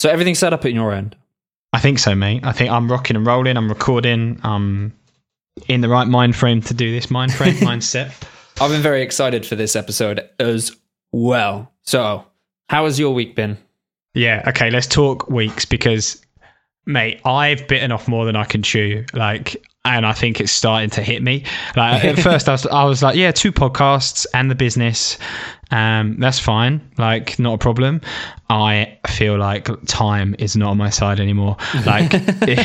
So everything's set up at your end. I think so, mate. I think I'm rocking and rolling. I'm recording. I'm in the right mind frame to do this mind frame mindset. I've been very excited for this episode as well. So, how has your week been? Yeah. Okay. Let's talk weeks because, mate, I've bitten off more than I can chew. Like, and I think it's starting to hit me. Like at first, I was, I was like, yeah, two podcasts and the business, um, that's fine. Like, not a problem. I feel like time is not on my side anymore. Like, it,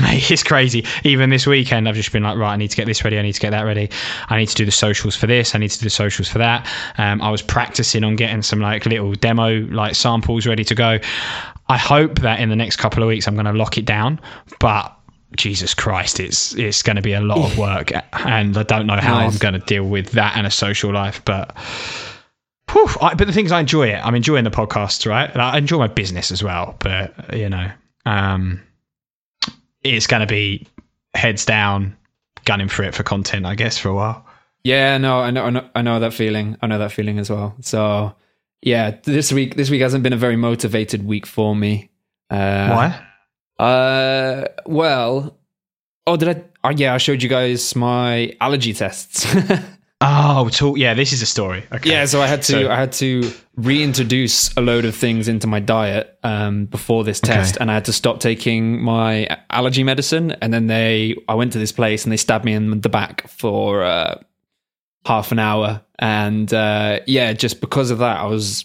mate, it's crazy. Even this weekend, I've just been like, right, I need to get this ready. I need to get that ready. I need to do the socials for this. I need to do the socials for that. Um, I was practicing on getting some like little demo like samples ready to go. I hope that in the next couple of weeks, I'm going to lock it down. But Jesus Christ, it's it's going to be a lot of work, and I don't know how nice. I'm going to deal with that and a social life. But, whew, I, but the things I enjoy it. I'm enjoying the podcasts, right? And I enjoy my business as well. But you know, um, it's going to be heads down, gunning for it for content, I guess, for a while. Yeah, no, I know, I know, I know that feeling. I know that feeling as well. So, yeah, this week, this week hasn't been a very motivated week for me. Uh, Why? Uh, well, oh, did I? Oh, yeah, I showed you guys my allergy tests. oh, talk, yeah, this is a story. Okay. Yeah, so I had to so, I had to reintroduce a load of things into my diet um, before this test, okay. and I had to stop taking my allergy medicine. And then they, I went to this place and they stabbed me in the back for uh, half an hour, and uh, yeah, just because of that, I was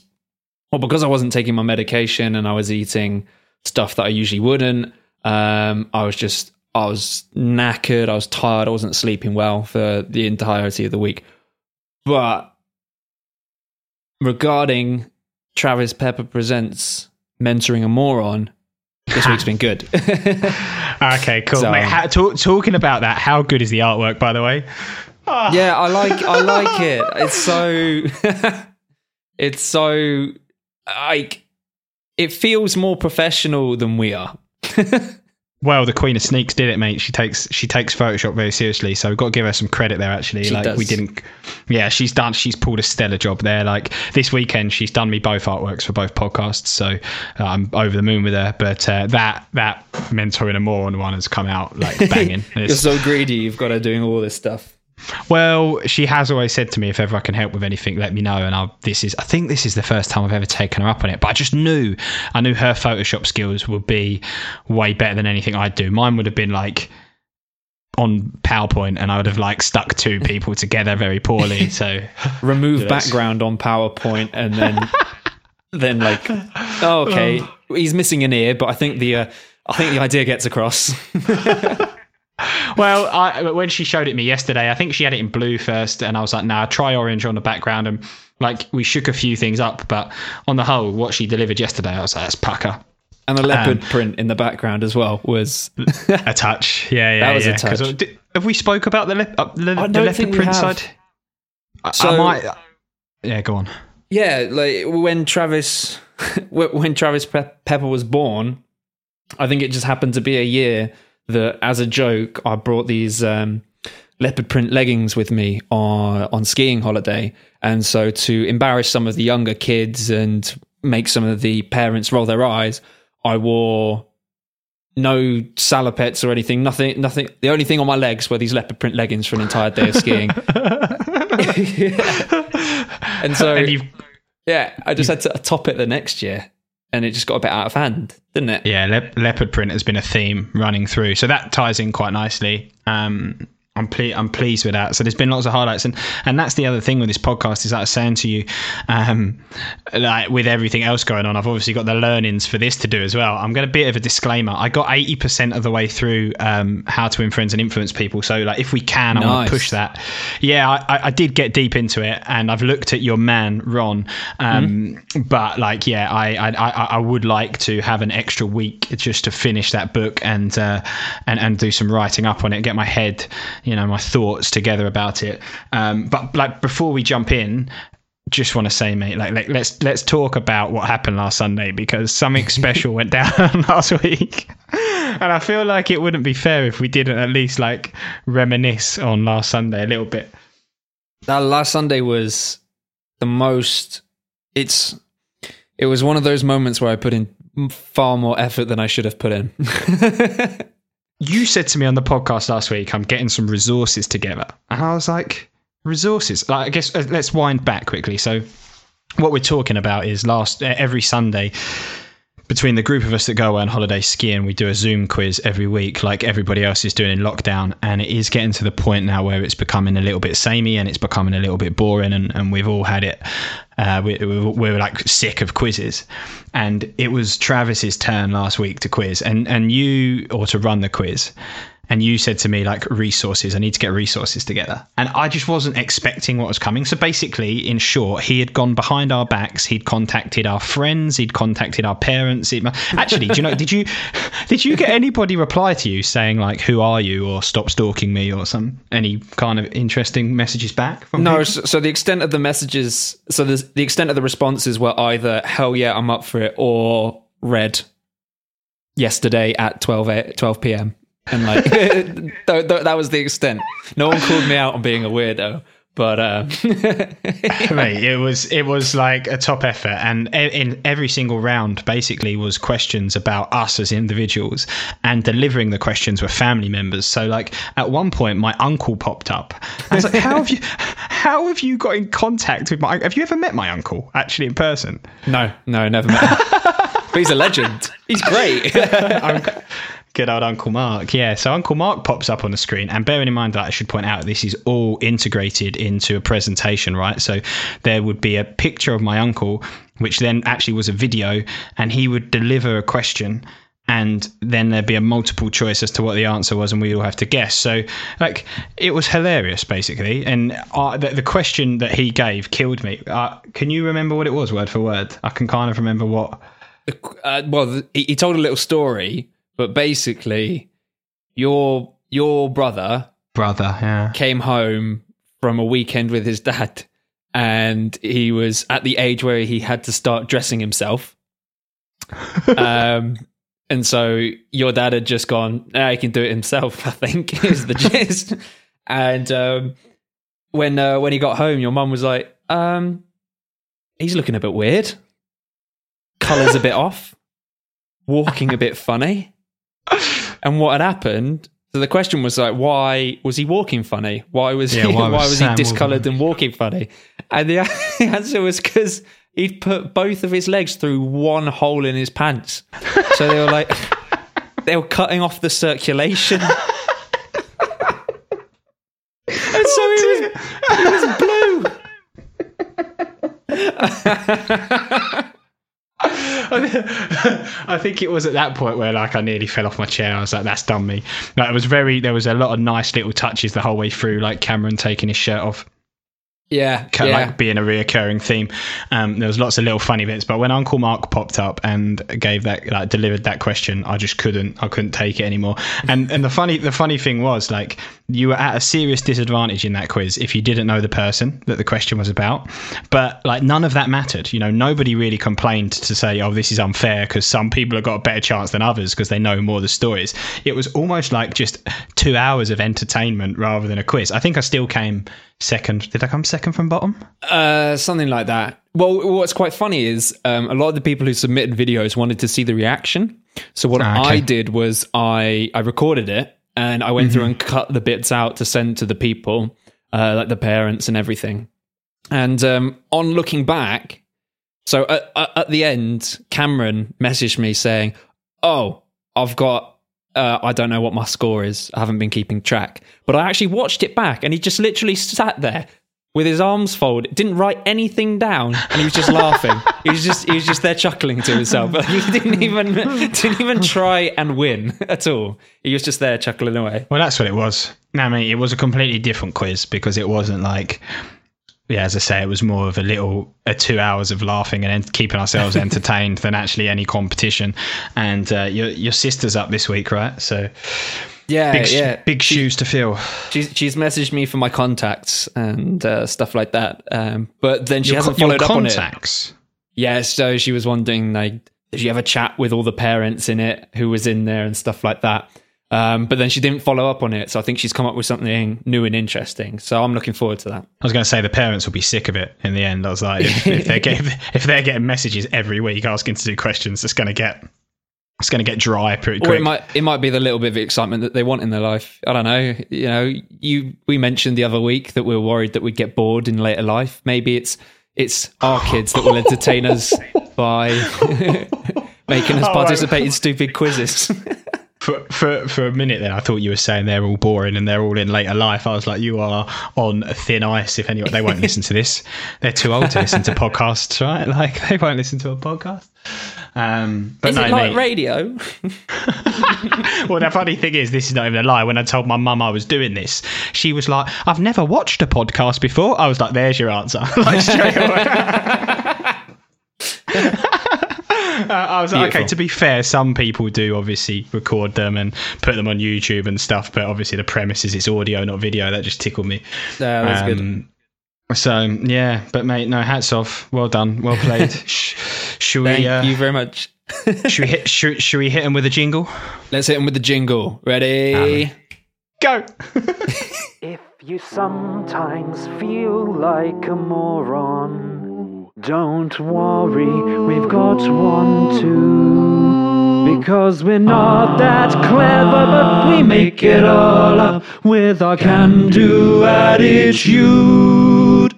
well because I wasn't taking my medication and I was eating stuff that I usually wouldn't. Um, I was just, I was knackered. I was tired. I wasn't sleeping well for the entirety of the week. But regarding Travis Pepper Presents Mentoring a Moron, this week's been good. okay, cool. So, Mate, how, talk, talking about that, how good is the artwork, by the way? Yeah, I like I like it. It's so it's so like it feels more professional than we are. well, the Queen of Sneaks did it, mate. She takes she takes Photoshop very seriously, so we've got to give her some credit there. Actually, she like does. we didn't, yeah, she's done. She's pulled a stellar job there. Like this weekend, she's done me both artworks for both podcasts, so uh, I'm over the moon with her. But uh, that that mentoring a moron one has come out like banging. You're so greedy. You've got her doing all this stuff. Well, she has always said to me, if ever I can help with anything, let me know. And I'll, this is, I think this is the first time I've ever taken her up on it. But I just knew, I knew her Photoshop skills would be way better than anything I'd do. Mine would have been like on PowerPoint, and I would have like stuck two people together very poorly. So remove background on PowerPoint, and then then like, oh, okay, he's missing an ear, but I think the uh, I think the idea gets across well, I, when she showed it me yesterday, I think she had it in blue first, and I was like, "Nah, try orange on the background." And like we shook a few things up, but on the whole, what she delivered yesterday, I was like, "That's pucker." And the leopard um, print in the background as well was a touch. Yeah, yeah, that was yeah. a touch. Did, have we spoke about the, le- uh, the, the leopard print side? So, I might, yeah, go on. Yeah, like when Travis, when Travis Pe- Pepper was born, I think it just happened to be a year that as a joke, I brought these um, leopard print leggings with me on on skiing holiday, and so to embarrass some of the younger kids and make some of the parents roll their eyes, I wore no salopettes or anything. Nothing. Nothing. The only thing on my legs were these leopard print leggings for an entire day of skiing. and so, and yeah, I just had to top it the next year and it just got a bit out of hand, didn't it? Yeah, le- leopard print has been a theme running through, so that ties in quite nicely. Um, I'm, ple- I'm pleased with that. So there's been lots of highlights, and and that's the other thing with this podcast is that I was saying to you, um, like with everything else going on, I've obviously got the learnings for this to do as well. I'm going to bit of a disclaimer. I got 80% of the way through um, how to influence and influence people. So like if we can, I want to push that. Yeah, I, I, did get deep into it, and I've looked at your man Ron, um, mm-hmm. but like yeah, I, I I would like to have an extra week just to finish that book and uh, and and do some writing up on it, get my head you know my thoughts together about it. Um, but like before we jump in, just want to say, mate, like, like, let's let's talk about what happened last Sunday because something special went down last week, and I feel like it wouldn't be fair if we didn't at least like reminisce on last Sunday a little bit. That last Sunday was the most. It's it was one of those moments where I put in far more effort than I should have put in. you said to me on the podcast last week, I'm getting some resources together. And I was like, resources? Like, I guess uh, let's wind back quickly. So, what we're talking about is last uh, every Sunday between the group of us that go away on holiday skiing, we do a Zoom quiz every week, like everybody else is doing in lockdown. And it is getting to the point now where it's becoming a little bit samey and it's becoming a little bit boring. And, and we've all had it. Uh, we, we're like sick of quizzes. And it was Travis's turn last week to quiz, and, and you, or to run the quiz and you said to me like resources i need to get resources together. And i just wasn't expecting what was coming. So basically in short he had gone behind our backs. He'd contacted our friends. He'd contacted our parents. He'd... actually do you know did you did you get anybody reply to you saying like who are you? or stop stalking me or some any kind of interesting messages back no so, so, the extent of the messages so the extent of the responses were either hell yeah i'm up for it or red yesterday at 12 a 12 p.m and like th- th- that was the extent. No one called me out on being a weirdo, but uh, mate, it was it was like a top effort, and in every single round, basically, was questions about us as individuals, and delivering the questions were family members. So, like at one point, my uncle popped up. I was like, "How have you? How have you got in contact with my? Have you ever met my uncle actually in person?" No, no, never met. but he's a legend. He's great. Good old Uncle Mark. Yeah, so Uncle Mark pops up on the screen. And bearing in mind that I should point out, this is all integrated into a presentation, right? So there would be a picture of my uncle, which then actually was a video, and he would deliver a question. And then there'd be a multiple choice as to what the answer was, and we all have to guess. So, like, it was hilarious, basically. And uh, the, the, question that he gave killed me. Uh, can you remember what it was, word for word? I can kind of remember what. Uh, well, he told a little story but basically, your your brother brother yeah came home from a weekend with his dad, and he was at the age where he had to start dressing himself. um, and so your dad had just gone, ah, he can do it himself. I think is the gist. and um, when uh, when he got home, your mum was like, um, "He's looking a bit weird. Colors a bit off. Walking a bit funny." and what had happened so the question was like, why was he walking funny? Why was yeah, he, why, was, he discoloured and walking funny? And the, the answer was because he'd put both of his legs through one hole in his pants. So they were like, they were cutting off the circulation. and so he was, he was blue. I think it was at that point where like I nearly fell off my chair. I was like, "That's done me." Like it was very. There was a lot of nice little touches the whole way through, like Cameron taking his shirt off. Yeah, kind yeah. like being a reoccurring theme. Um, there was lots of little funny bits, but when Uncle Mark popped up and gave that, like, delivered that question, I just couldn't, I couldn't take it anymore. And and the funny, the funny thing was, like, you were at a serious disadvantage in that quiz if you didn't know the person that the question was about. But like, none of that mattered. You know, nobody really complained to say, "Oh, this is unfair," because some people have got a better chance than others because they know more of the stories. It was almost like just two hours of entertainment rather than a quiz. I think I still came second. Did I come second from bottom? Uh, something like that. Well, what's quite funny is um, a lot of the people who submitted videos wanted to see the reaction. So what ah, okay. I did was I I recorded it and I went mm-hmm. through and cut the bits out to send to the people, uh, like the parents and everything. And um, on looking back, so at, at the end, Cameron messaged me saying, "Oh, I've got uh, I don't know what my score is. I haven't been keeping track. But I actually watched it back and he just literally sat there with his arms folded, didn't write anything down, and he was just laughing. He was just he was just there chuckling to himself. He didn't even didn't even try and win at all. He was just there chuckling away. Well, that's what it was. I mean, it was a completely different quiz because it wasn't like yeah, as I say, it was more of a little a two hours of laughing and keeping ourselves entertained than actually any competition. And uh, your your sister's up this week, right? So yeah, big, yeah, big she, shoes to fill. She's she's messaged me for my contacts and uh, stuff like that. Um, but then she your, hasn't followed up on it. Yeah, so she was wondering like, did you have a chat with all the parents in it who was in there and stuff like that? Um, but then she didn't follow up on it, so I think she's come up with something new and interesting. So I'm looking forward to that. I was going to say the parents will be sick of it in the end. I was like, if, if they're getting if they're getting messages every week asking to do questions, it's going to get it's going to get dry pretty quick. Or it might it might be the little bit of excitement that they want in their life. I don't know. You know, you we mentioned the other week that we are worried that we'd get bored in later life. Maybe it's it's our kids that will entertain us by making us Oh, participate in stupid quizzes. For, for for a minute then I thought you were saying they're all boring and they're all in later life. I was like, you are on thin ice. If anyone, they won't listen to this. They're too old to listen to podcasts, right? Like they won't listen to a podcast. Um, but Is no, it like mate. radio? well, the funny thing is, this is not even a lie. When I told my mum I was doing this, she was like, "I've never watched a podcast before." I was like, "There's your answer." like straight away. Uh, I was like, okay. To be fair, some people do obviously record them and put them on YouTube and stuff, but obviously the premise is it's audio, not video. That just tickled me. Yeah, that's good. Um, So yeah, but mate, no hats off. Well done, well played. Sh- should Thank we? Uh, you very much. should we hit? Should, should we hit him with a jingle? Let's hit him with the jingle. Ready? Go. If you sometimes feel like a moron, don't worry, we've got one too. Because we're not that clever, but we make it all up with our can do attitude.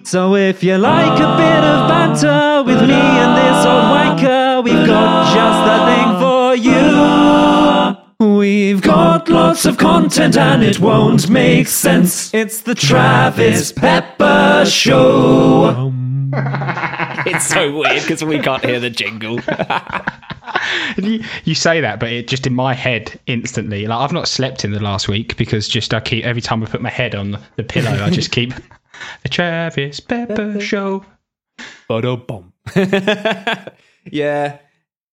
So if you like a bit of banter with me and this old wanker, we've got just the thing for you. We've got lots of content and it won't make sense. It's the Travis Pepper Show. It's so weird because we can't hear the jingle. you, you say that, but it just in my head instantly. Like I've not slept in the last week because just I keep every time I put my head on the pillow, I just keep the Travis Pepper Show. Ba-da-bum. yeah.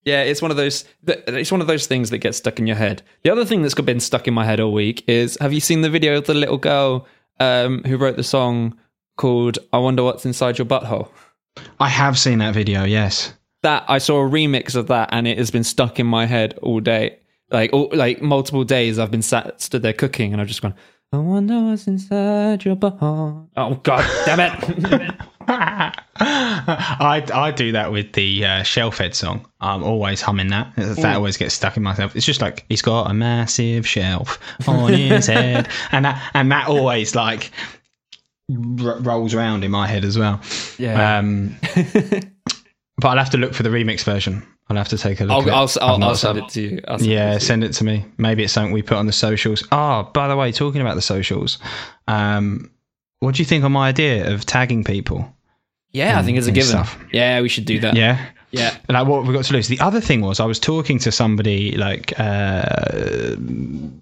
Yeah, it's one of those. It's one of those things that gets stuck in your head. The other thing that's been stuck in my head all week is: Have you seen the video of the little girl um, who wrote the song called "I Wonder What's Inside Your Butthole"? I have seen that video. Yes. That I saw a remix of that, and it has been stuck in my head all day. Like, all, like multiple days, I've been sat stood there cooking, and I've just gone. I wonder what's inside your butthole. Oh God, damn it! I I do that with the uh, Shellfed song. I'm always humming that. That always gets stuck in myself. It's just like he's got a massive shelf on his head, and that and that always like r- rolls around in my head as well. Yeah. Um, but I'll have to look for the remix version. I'll have to take a look. I'll, at. I'll, I'll, I'll send it to you. I'll send it Yeah, to you. send it to me. Maybe it's something we put on the socials. Oh, by the way, talking about the socials, um, what do you think of my idea of tagging people? Yeah, I think it's a and given. stuff. Yeah, we should do that. Yeah. Yeah. Like what we got to lose. The other thing was I was talking to somebody like uh,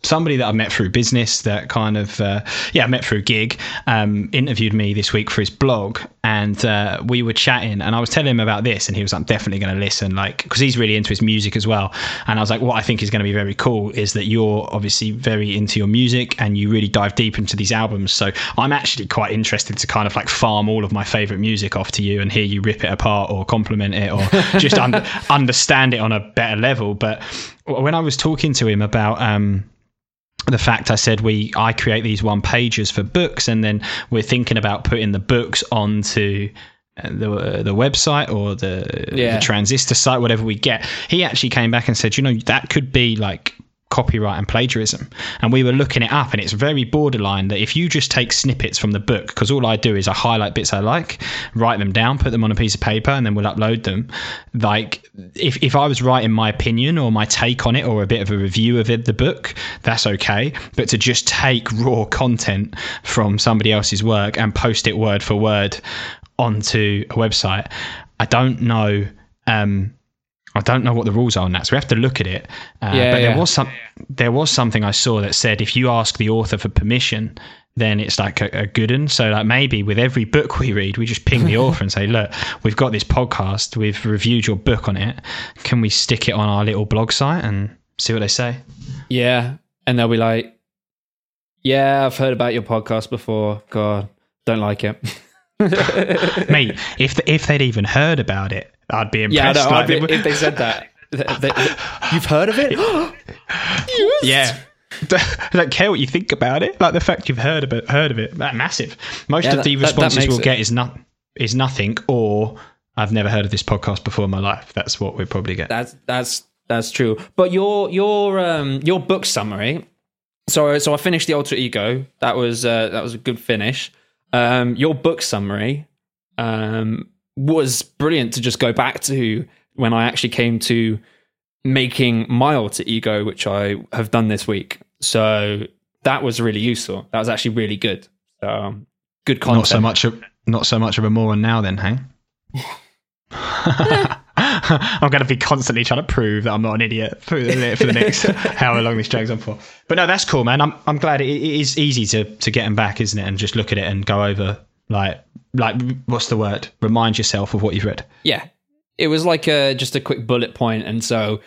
somebody that I met through business that kind of uh, yeah I met through gig um, interviewed me this week for his blog and uh, we were chatting and I was telling him about this and he was like definitely going to listen like because he's really into his music as well and I was like what I think is going to be very cool is that you're obviously very into your music and you really dive deep into these albums so I'm actually quite interested to kind of like farm all of my favorite music off to you and hear you rip it apart or compliment it or just un- understand it on a better level but when I was talking to him about um the fact I said we I create these one pages for books and then we're thinking about putting the books onto uh, the uh, the website or the, Yeah. the transistor site whatever we get he actually came back and said you know that could be like copyright and plagiarism. And we were looking it up and it's very borderline that if you just take snippets from the book because all I do is I highlight bits I like write them down put them on a piece of paper and then we'll upload them. Like if, if I was writing my opinion or my take on it or a bit of a review of it, the book that's okay. But to just take raw content from somebody else's work and post it word for word onto a website I don't know um I don't know what the rules are on that, so we have to look at it. Uh, Yeah, but there was some, there was something I saw that said if you ask the author for permission, then it's like a, a good one. So like maybe with every book we read, we just ping the author and say, look, we've got this podcast, we've reviewed your book on it. Can we stick it on our little blog site and see what they say? Yeah. And they'll be like, Yeah, I've heard about your podcast before. God, don't like it. Mate, if the, if they'd even heard about it, I'd be yeah, impressed. no, Like, I'd be- if they said that. th- th- th- You've heard of it? yeah. I don't care what you think about it. Like the fact you've heard of it, heard of it, that massive. Most Yeah, of that- the that- that responses we'll it. get is not is nothing, or I've never heard of this podcast before in my life. That's what we probably get. That's that's that's true. But your your um your book summary. So so I finished the alter ego. That was uh, that was a good finish. Um, your book summary um was brilliant to just go back to when I actually came to making my alter ego, which I have done this week. So that was really useful. That was actually really good. Um, good content. not so much. Of, not so much of a moron now, then, Hang. I'm going to be constantly trying to prove that I'm not an idiot for the, for the next however long this drags on for. But no, that's cool, man. I'm I'm glad it, it is easy to to get them back, isn't it? And just look at it and go over like like what's the word? Remind yourself of what you've read. yeah it was like a, just a quick bullet point and so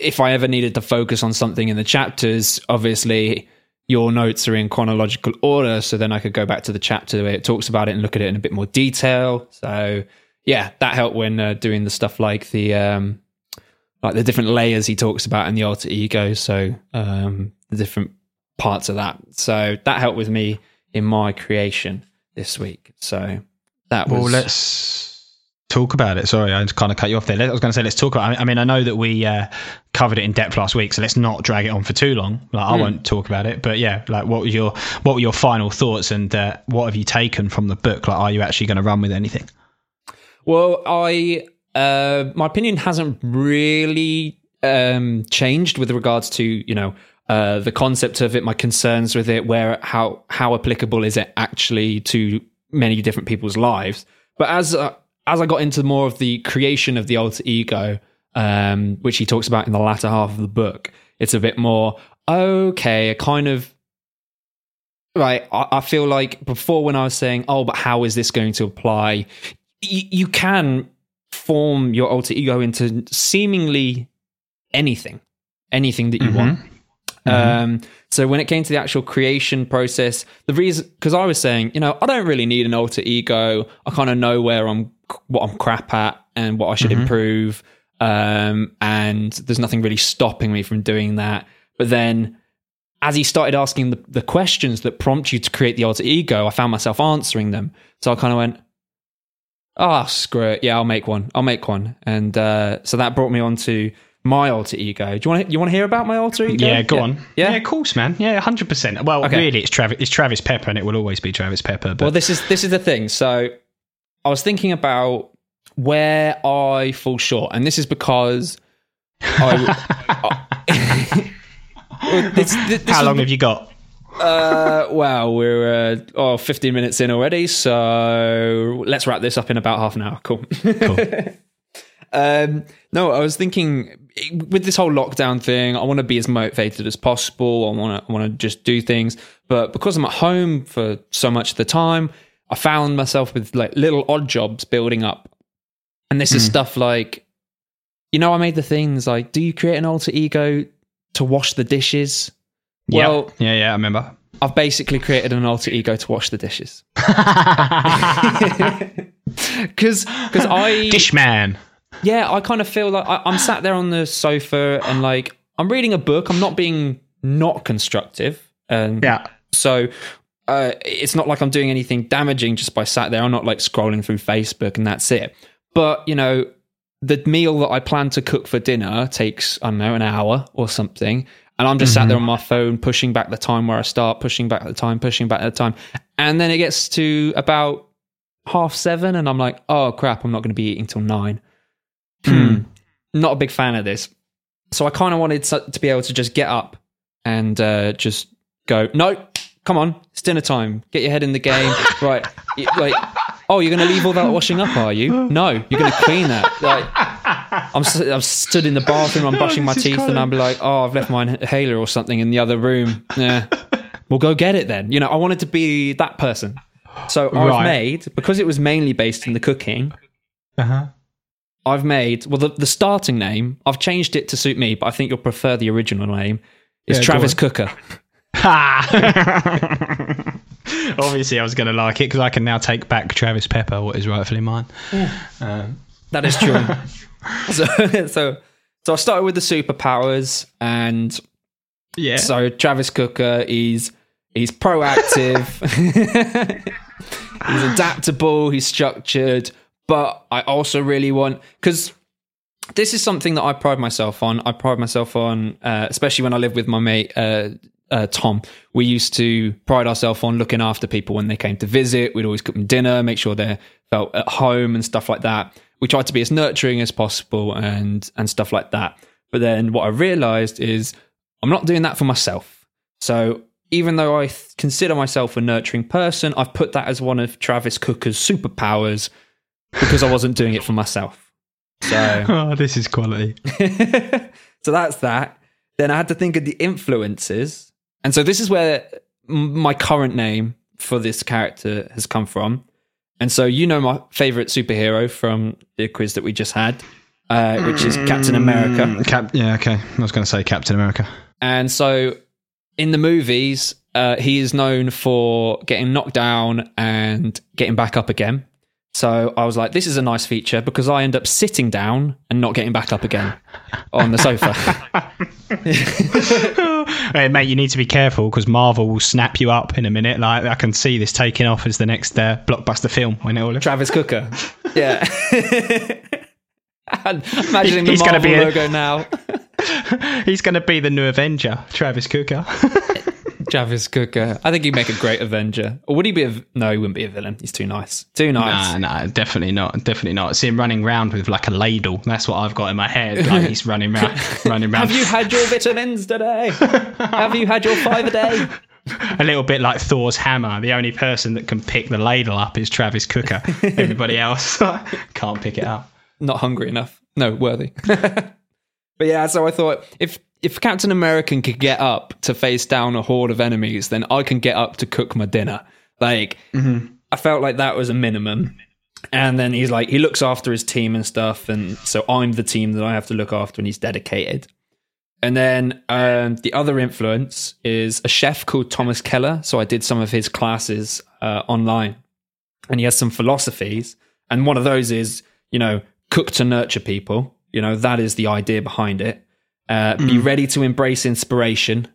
if i ever needed to focus on something in the chapters obviously your notes are in chronological order so then i could go back to the chapter where it talks about it and look at it in a bit more detail so yeah that helped when uh, doing the stuff like the um like the different layers he talks about in the alter ego so um the different parts of that so that helped with me in my creation this week so that was Well, let's talk about it. Sorry, I kind of cut you off there. I was going to say let's talk about. It. I mean, I know that we uh, covered it in depth last week, so let's not drag it on for too long. Like, I won't talk about it, but yeah, like what were your what were your final thoughts, and uh, what have you taken from the book? Like, are you actually going to run with anything? Well, I uh, my opinion hasn't really um, changed with regards to you know uh, the concept of it, my concerns with it, where how how applicable is it actually to many different people's lives. But as uh, as I got into more of the creation of the alter ego, um, which he talks about in the latter half of the book, it's a bit more okay. A kind of right. I, I feel like before when I was saying, "Oh, but how is this going to apply?" Y- you can form your alter ego into seemingly anything, anything that you want. Um, so when it came to the actual creation process, the reason because I was saying, you know, I don't really need an alter ego. I kind of know where I'm, what I'm crap at, and what I should improve. Um, and there's nothing really stopping me from doing that. But then, as he started asking the, the questions that prompt you to create the alter ego, I found myself answering them. So I kind of went, "Ah, screw it. Yeah, I'll make one. I'll make one." And uh, so that brought me on to my alter ego. Do you want to you want to hear about my alter ego? Yeah, go on. Yeah? yeah, of course, man. Yeah, hundred percent. Well, Okay. really, it's Travis. It's Travis Pepper, and it will always be Travis Pepper. But Well, this is this is the thing. So I was thinking about where I fall short, and this is because I. Well, this, this, this how long have you got? Uh, well, we're uh, oh, 15 minutes in already, so let's wrap this up in about half an hour. Cool. um, no, I was thinking with this whole lockdown thing, I want to be as motivated as possible. I want to, I want to just do things, but because I'm at home for so much of the time, I found myself with like little odd jobs building up, and this is stuff like, you know, I made the things like, do you create an alter ego to wash the dishes? Yeah, Well, yeah, yeah. I remember. I've basically created an alter ego to wash the dishes. Because because I Dishman. yeah I kind of feel like I, I'm sat there on the sofa and like I'm reading a book. I'm not being not constructive, and Yeah. so uh, it's not like I'm doing anything damaging just by sat there. I'm not like scrolling through Facebook and that's it. But you know, the meal that I plan to cook for dinner takes I don't know an hour or something, and I'm just sat there on my phone pushing back the time where I start, pushing back the time, pushing back the time, and then it gets to about half seven, and I'm like, oh crap, I'm not going to be eating till nine. Hmm. Not a big fan of this. So I kind of wanted to to be able to just get up and uh, just go, no, come on, it's dinner time. Get your head in the game. right. Like, oh, you're going to leave all that washing up, are you? No, you're going to clean that. Like, I'm, s- I'm stood in the bathroom, I'm brushing my teeth, and I'm like, oh, I've left my inhaler or something in the other room. Yeah. Well, go get it then. You know, I wanted to be that person. So I've Right. made, because it was mainly based in the cooking, Uh-huh. I've made well the, the starting name. I've changed it to suit me, but I think you'll prefer the original name. It's Yeah, Travis. Cooker. Obviously, I was going to like it because I can now take back Travis Pepper, what is rightfully mine. Um, That is true. so, so, so I started with the superpowers, and Yeah. So Travis Cooker, he's he's proactive, he's adaptable, he's structured, but I also really want because this is something that I pride myself on. I pride myself on, uh, especially when I live with my mate uh, uh, Tom. We used to pride ourselves on looking after people when they came to visit. We'd always cook them dinner, make sure they felt at home and stuff like that. We tried to be as nurturing as possible and and stuff like that. But then what I realized is I'm not doing that for myself. So even though I th- consider myself a nurturing person, I've put that as one of Travis Cooker's superpowers because I wasn't doing it for myself. So, oh, this is quality. so that's that. Then I had to think of the influences. And so this is where m- my current name for this character has come from. And so you know my favorite superhero from the quiz that we just had, uh, which is Captain America. Mm, Cap- yeah, okay. I was going to say Captain America. And so in the movies, uh, he is known for getting knocked down and getting back up again. So I was like, this is a nice feature because I end up sitting down and not getting back up again on the sofa. hey, mate, you need to be careful because Marvel will snap you up in a minute. Like I can see this taking off as the next uh, blockbuster film when it all. Travis Cooker. Yeah. Imagining the He's gonna Marvel be a- logo now. He's going to be the new Avenger, Travis Cooker. Travis Cooker. I think he'd make a great Avenger. Or would he be a... No, he wouldn't be a villain. He's too nice. Too nice. Nah, nah, definitely not. Definitely not. See him running around with like a ladle. That's what I've got in my head. Like he's running around, running around. Have you had your vitamins today? Have you had your five a day? a little bit like Thor's hammer. The only person that can pick the ladle up is Travis Cooker. Everybody else can't pick it up. not hungry enough. No, worthy. but yeah, so I thought if if Captain American could get up to face down a horde of enemies, then I can get up to cook my dinner. Like I felt like that was a minimum. And then he's like he looks after his team and stuff, and so I'm the team that I have to look after, and he's dedicated. And then um, the other influence is a chef called Thomas Keller. So I did some of his classes uh, online, and he has some philosophies. And one of those is, you know, cook to nurture people. You know, that is the idea behind it. Uh, Be ready to embrace inspiration,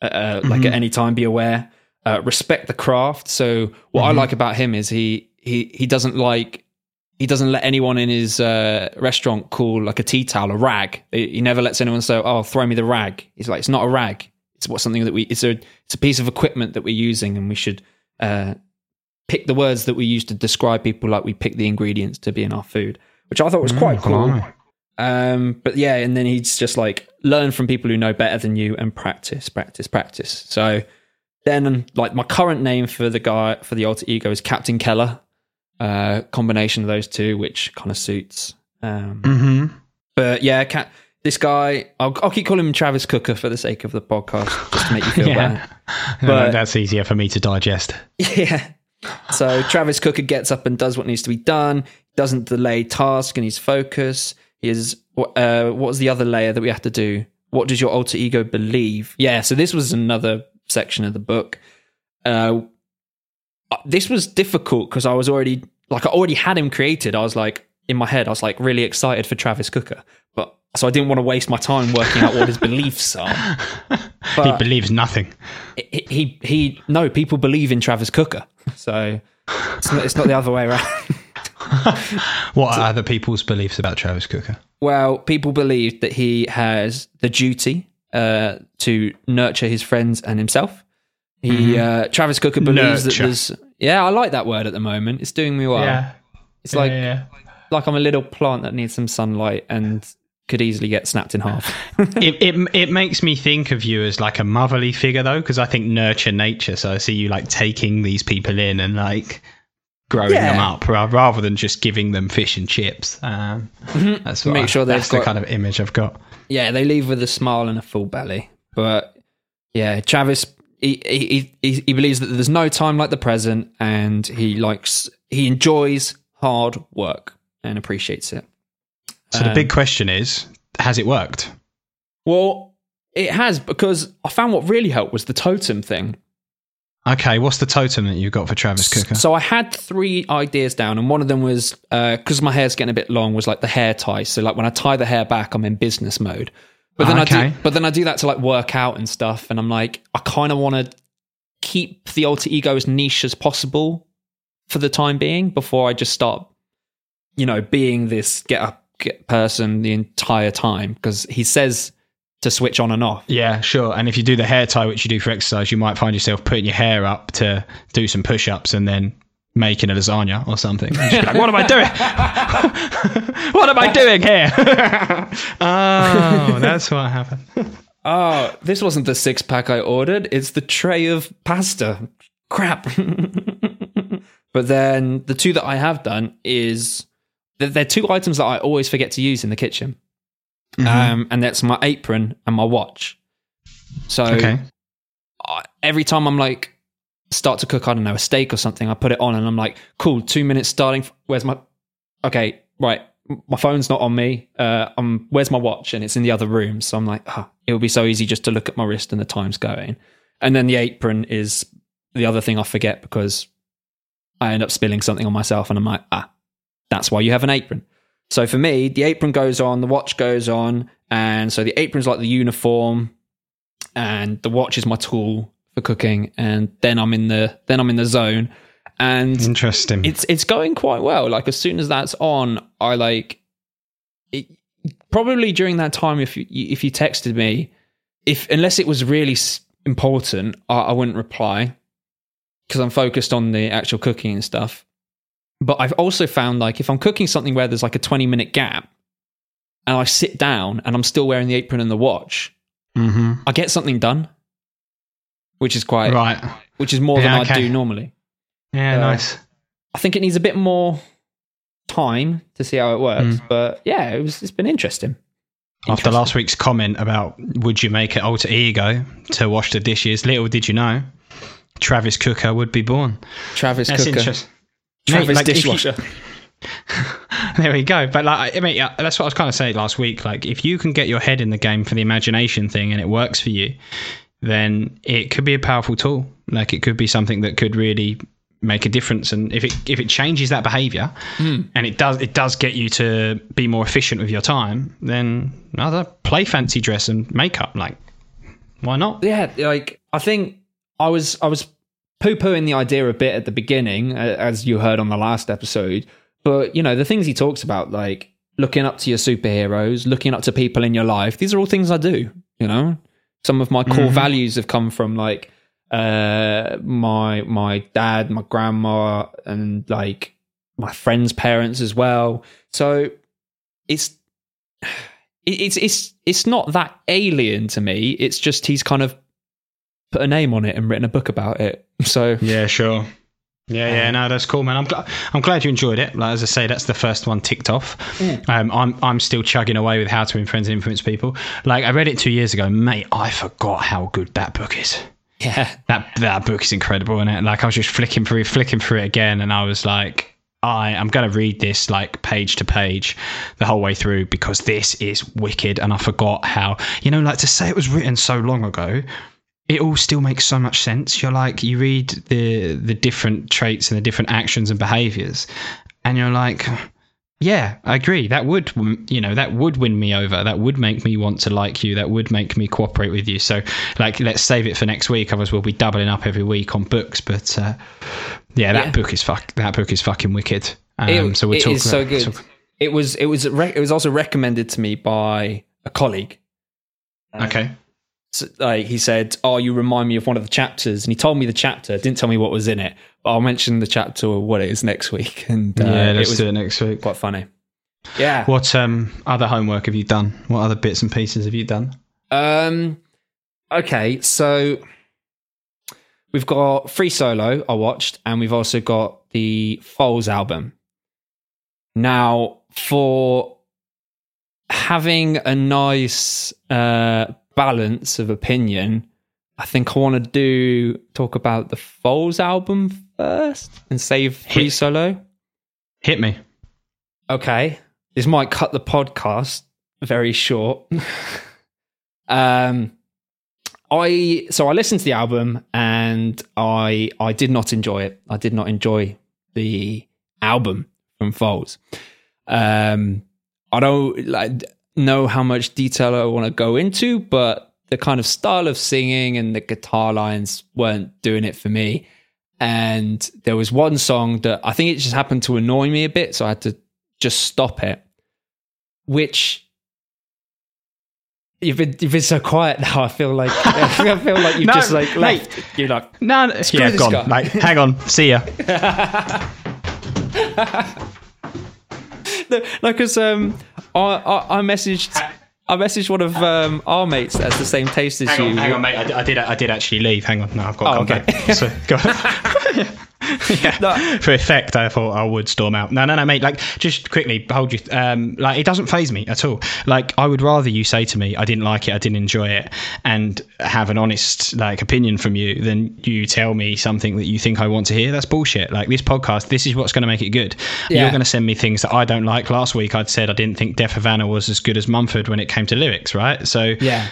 uh, uh, like at any time. Be aware. Uh, respect the craft. So what I like about him is he he he doesn't like he doesn't let anyone in his uh, restaurant call like a tea towel a rag. He he never lets anyone say, "Oh, throw me the rag." He's like, "It's not a rag. It's what something that we. It's a it's a piece of equipment that we're using, and we should uh, pick the words that we use to describe people like we pick the ingredients to be in our food." Which I thought was quite cool. Um, but yeah, and then he's just like learn from people who know better than you and practice, practice, practice. So then, like my current name for the guy for the alter ego is Captain Keller. Uh, combination of those two, which kind of suits. Um, Mm-hmm. but yeah, Cat, this guy, I'll, I'll keep calling him Travis Cooker for the sake of the podcast, just to make you feel Yeah. better. But that's easier for me to digest. Yeah. So Travis Cooker gets up and does what needs to be done. Doesn't delay task and he's focus. Is. Uh, what was the other layer that we have to do? What does your alter ego believe? Yeah. So this was another section of the book. Uh, uh, this was difficult because I was already like I already had him created. I was like in my head, I was like really excited for Travis Cooker, but so I didn't want to waste my time working out what his beliefs are. he believes nothing. he, he he no people believe in Travis Cooker, so it's not, it's not the other way around. What are other people's beliefs about Travis Cooker? well, people believe that he has the duty uh, to nurture his friends and himself. He uh, Travis Cooker believes Nurture. that there's yeah, I like that word at the moment. It's doing me well. It's like yeah. like I'm a little plant that needs some sunlight and could easily get snapped in half. it, it it makes me think of you as like a motherly figure though, because I think nurture nature. So I see you like taking these people in and like growing Yeah. them up rather than just giving them fish and chips. Um, that's what Make I- sure that's the kind of image I've got. yeah, they leave with a smile and a full belly. But yeah, Travis he, he he he believes that there's no time like the present, and he likes he enjoys hard work and appreciates it. So the Um, big question is, has it worked? Well, it has because I found what really helped was the totem thing. Okay, what's the totem that you got for Travis Cooker? So I had three ideas down, and one of them was uh, because my hair's getting a bit long. Was like the hair tie. So like when I tie the hair back, I'm in business mode. But then I do, but then I do that to like work out and stuff, and I'm like, I kind of want to keep the alter ego as niche as possible for the time being before I just start, you know, being this get up get person the entire time because he says to switch on and off. Yeah, sure. And if you do the hair tie, which you do for exercise, you might find yourself putting your hair up to do some push ups and then making a lasagna or something. And just be like, what am I doing? what am I doing here? oh, that's what happened. Oh, this wasn't the six pack I ordered. It's the tray of pasta. Crap. but then the two that I have done is they're two items that I always forget to use in the kitchen. Mm-hmm. Um, and that's my apron and my watch. So Okay. I- every time I'm like start to cook, I don't know, a steak or something, I put it on and I'm like, cool, two minutes starting. Where's my? Okay, right. My phone's not on me. Uh, I'm, where's my watch? And it's in the other room. So I'm like, oh, it would be so easy just to look at my wrist and the time's going. And then the apron is the other thing I forget because I end up spilling something on myself, and I'm like, ah, that's why you have an apron. So for me, the apron goes on, the watch goes on, and so the apron's like the uniform, and the watch is my tool for cooking, and then I'm in the then I'm in the zone, and Interesting. it's it's going quite well. Like as soon as that's on, I like it. Probably during that time, if you if you texted me, if unless it was really important, I, I wouldn't reply because I'm focused on the actual cooking and stuff. But I've also found like if I'm cooking something where there's like a 20 minute gap, and I sit down and I'm still wearing the apron and the watch, hmm I get something done, which is quite Right. which is more Yeah, than okay. I do normally. Yeah, Uh, nice. I think it needs a bit more time to see how it works. But yeah, it was. It's been interesting. After last week's comment about would you make an alter ego to wash the dishes, little did you know, Travis Cooker would be born. Travis That's Cooker, interesting. Travis Mate, like, you- dishwasher. There we go. But like, I mean, yeah, that's what I was kind of saying last week. Like, if you can get your head in the game for the imagination thing and it works for you, then it could be a powerful tool. Like, it could be something that could really make a difference. And if it if it changes that behavior, hmm. and it does it does get you to be more efficient with your time, then other play fancy dress and makeup. Like, why not? yeah, like I think I was I was poo pooing the idea a bit at the beginning, as you heard on the last episode. But you know the things he talks about, like looking up to your superheroes, looking up to people in your life. These are all things I do. You know, some of my core values have come from like uh my my dad, my grandma, and like my friends' parents as well. So it's it's it's it's not that alien to me. It's just he's kind of put a name on it and written a book about it. So Yeah, sure. Yeah, yeah, no, that's cool, man. I'm glad. I'm glad you enjoyed it. Like, as I say, that's the first one ticked off. Um, I'm I'm still chugging away with How to Influence and Influence People. Like, I read it two years ago, mate. I forgot how good that book is. yeah, That that book is incredible, is it? Like, I was just flicking through, flicking through it again, and I was like, I am going to read this like page to page the whole way through because this is wicked. And I forgot how you know, like to say it was written so long ago it all still makes so much sense. You're like you read the the different traits and the different actions and behaviors, and you're like, yeah, I agree. That would you know that would win me over. That would make me want to like you. That would make me cooperate with you. So like, let's save it for next week. Otherwise, we'll be doubling up every week on books. But uh, yeah, that Yeah. book is fuck. That book is fucking wicked. Um, it, so we're it talking is so good. talk- it was it was re- it was also recommended to me by a colleague. okay. So, like he said, "Oh, you remind me of one of the chapters," and he told me the chapter. Didn't tell me what was in it, but I'll mention the chapter or what it is next week. And uh, yeah, it let's was do it next week. quite funny. Yeah. What um other homework have you done? What other bits and pieces have you done? Um. Okay, so we've got Free Solo. I watched, and we've also got the Foals album. Now, for having a nice uh, balance of opinion, I think I want to do talk about the Foals album first and save Free Hit- Solo. Hit me. Okay, this might cut the podcast very short. um, I so I listened to the album and I I did not enjoy it. I did not enjoy the album from Foals. Um, I don't like know how much detail I want to go into, but the kind of style of singing and the guitar lines weren't doing it for me. And there was one song that I think it just happened to annoy me a bit, so I had to just stop it. Which You've been you've been so quiet now. I feel like I feel like you've No, just like mate. You're like No, no Screw yeah, this gone. guy. Like, hang on, see ya. no, because um, I, I I messaged I messaged one of um our mates that has the same taste as Hang you. on, hang on, mate. I, I did. I did actually leave. Hang on. No, I've got to Oh, come okay. back. So, go. yeah. For effect, I thought I would storm out. No, no, no, mate. Like, just quickly, hold you. Um, like, it doesn't phase me at all. Like, I would rather you say to me, "I didn't like it. I didn't enjoy it," and have an honest like opinion from you than you tell me something that you think I want to hear. That's bullshit. Like this podcast, this is what's going to make it good. Yeah. You're going to send me things that I don't like. Last week, I'd said I didn't think Deaf Havana was as good as Mumford when it came to lyrics. Right? So Yeah.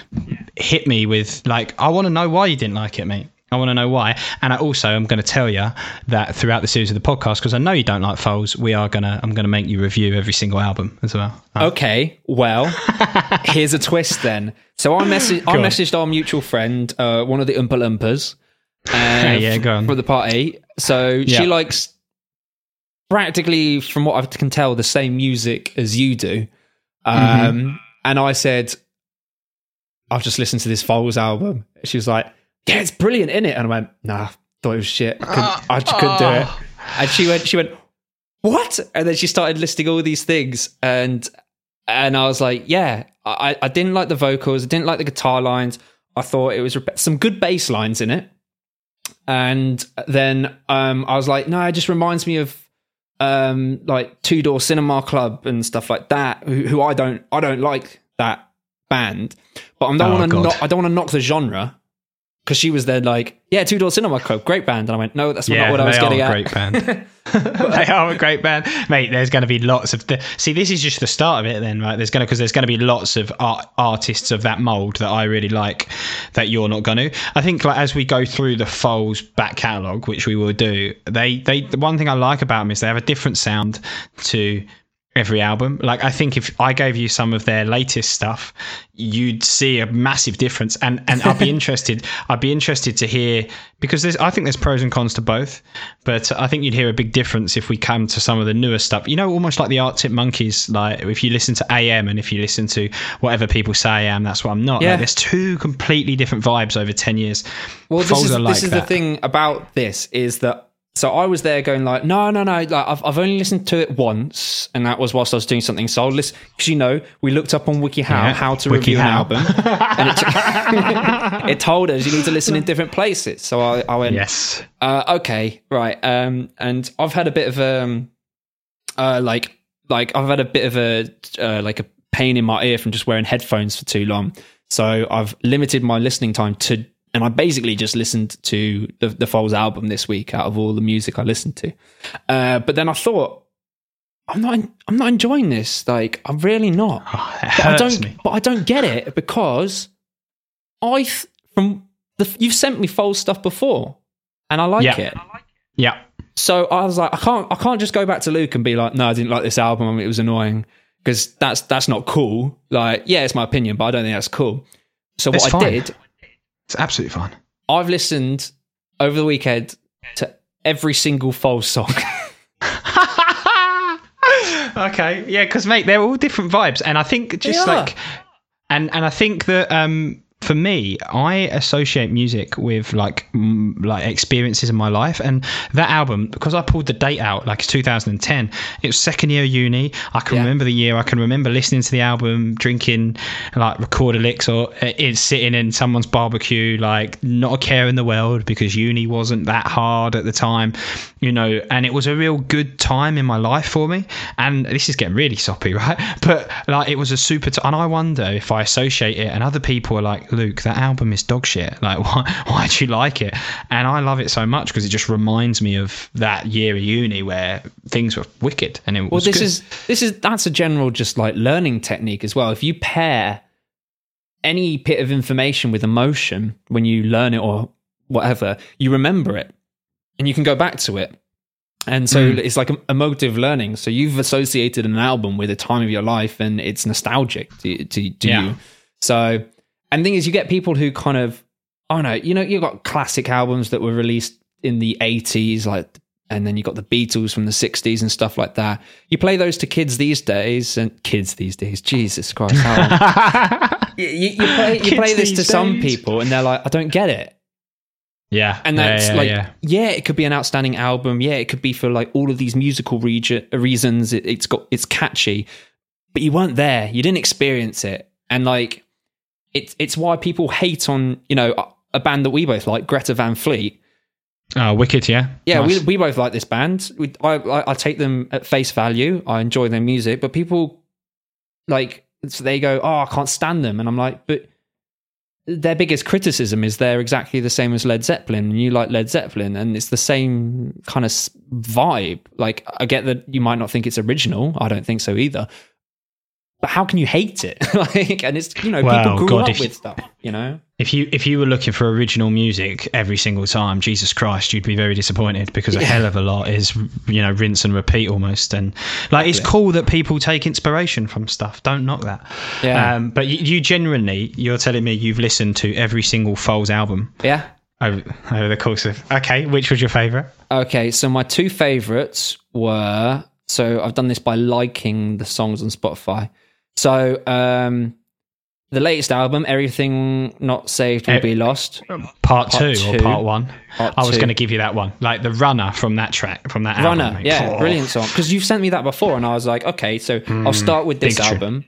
hit me with like I want to know why you didn't like it, mate. I want to know why, and I also am going to tell you that throughout the series of the podcast, because I know you don't like Foals, we are gonna I'm gonna make you review every single album as well. Okay, well, here's a twist then. So I messaged, I messaged our mutual friend, uh, one of the Oompa Loompas, uh, Yeah, go on. for the party. So Yeah. she likes practically, from what I can tell, the same music as you do. Um, Mm-hmm. And I said, I've just listened to this Foals album. She was like, "Yeah, it's brilliant, in it?" And I went, "Nah, thought it was shit. I, couldn't, I just couldn't do it." And she went, "She went, what?" And then she started listing all these things, and and I was like, "Yeah, I, I didn't like the vocals. I didn't like the guitar lines. I thought it was rep- some good bass lines in it." And then um, I was like, "No, it just reminds me of." um like two door cinema club and stuff like that who, who i don't i don't like that band but i don't Oh, want to i don't want to knock the genre because she was then like yeah two door cinema club great band and i went no that's Yeah, not what i was they getting are at a great band. they are a great band, mate. There's going to be lots of. See, this is just the start of it, then, right? There's going to because there's going to be lots of art, artists of that mold that I really like that you're not going to. I think like as we go through the Foals back catalogue, which we will do, they they the one thing I like about them is they have a different sound to every album. Like I think if I gave you some of their latest stuff, you'd see a massive difference. And and I'd be interested. I'd be interested to hear because there's I think there's pros and cons to both, but I think you'd hear a big difference if we come to some of the newer stuff. You know, almost like the Arctic Monkeys. Like if you listen to AM and if you listen to whatever people say I am, that's what I'm not. Yeah. Like, there's two completely different vibes over ten years. well this is, like this is the thing about this is that so i was there going like no no no like i've, I've only listened to it once and that was whilst i was doing something so i'll listen because you know we looked up on wikihow Yeah, how to review WikiHow. an album and it, it told us you need to listen in different places so i, I went Yes. Uh, okay, right. Um, and I've had a bit of um, uh, like like I've had a bit of a uh, like a pain in my ear from just wearing headphones for too long. So I've limited my listening time to, and I basically just listened to the the Foals album this week out of all the music I listened to. Uh, but then I thought. I'm not. I'm not enjoying this. Like, I'm really not. Oh, But I don't. me. But I don't get it because I th- from the you've sent me Foals stuff before, and I like Yeah. it. Yeah. So I was like, I can't, I can't just go back to Luke and be like, no, I didn't like this album. It was annoying because that's that's not cool. Like, yeah, it's my opinion, but I don't think that's cool. So It's what I did, It's absolutely fine. I've listened over the weekend to every single Foals song. okay, yeah, because mate, they're all different vibes, and I think just like, and and I think that um, for me, I associate music with like mm, like experiences in my life, and that album because I pulled the date out like it's 2010. It was second year uni. I can Yeah. remember the year. I can remember listening to the album, drinking like Rekorderligs, or uh, it's sitting in someone's barbecue, like not a care in the world because uni wasn't that hard at the time, you know. And it was a real good time in my life for me. And this is getting really soppy, right? But like it was a super. T- and I wonder if I associate it, and other people are like, Luke, that album is dog shit. Like, why? Why do you like it? And I love it so much because it just reminds me of that year of uni where things were wicked, and it well, was Well, this good. is this is that's a general just like learning technique as well. If you pair any bit of information with emotion when you learn it or whatever, you remember it and you can go back to it. And so hmm. it's like emotive learning. So you've associated an album with a time of your life, and it's nostalgic to, to, to Yeah. you. So, and the thing is, you get people who kind of, I don't know, you know, you've got classic albums that were released in the 80s, like, and then you got the Beatles from the 60s and stuff like that. You play those to kids these days, and kids these days, Jesus Christ, how you, you, you play, you play this to these some people, and they're like, I don't get it. Yeah, And that's yeah, like, yeah. yeah. it could be an outstanding album. Yeah, it could be for like all of these musical regi- uh, reasons. It, it's got it's catchy, but you weren't there. You didn't experience it, and like it's it's why people hate on you know a, band that we both like, Greta Van Fleet. Oh, wicked, yeah. Yeah, Nice. we we both like this band. We, I, I I take them at face value. I enjoy their music, but people like so they go, "Oh, I can't stand them," and I'm like, but. Their biggest criticism is they're exactly the same as Led Zeppelin, and you like Led Zeppelin, and it's the same kind of vibe. Like, I get that you might not think it's original. I don't think so either. But how can you hate it? like, and it's you know Well, people grew God, up with stuff. You know, If you if you were looking for original music every single time, Jesus Christ, you'd be very disappointed because a hell of a lot is you know rinse and repeat almost. And like it's cool that people take inspiration from stuff. Don't knock that. Yeah. Um, but you, you genuinely, you're telling me you've listened to every single Foals album yeah. over, over the course of. Okay, which was your favorite? Okay, so my two favorites were so I've done this by liking the songs on Spotify. So um the latest album, Everything Not Saved Will Eh, Be Lost. Part, two, two. or part one? Part I was two. going to give you that one, like the runner from that track, from that Runner, album. mate. yeah, Oh, brilliant song. Because you've sent me that before, and I was like, okay, so I'll start with this big tune. album.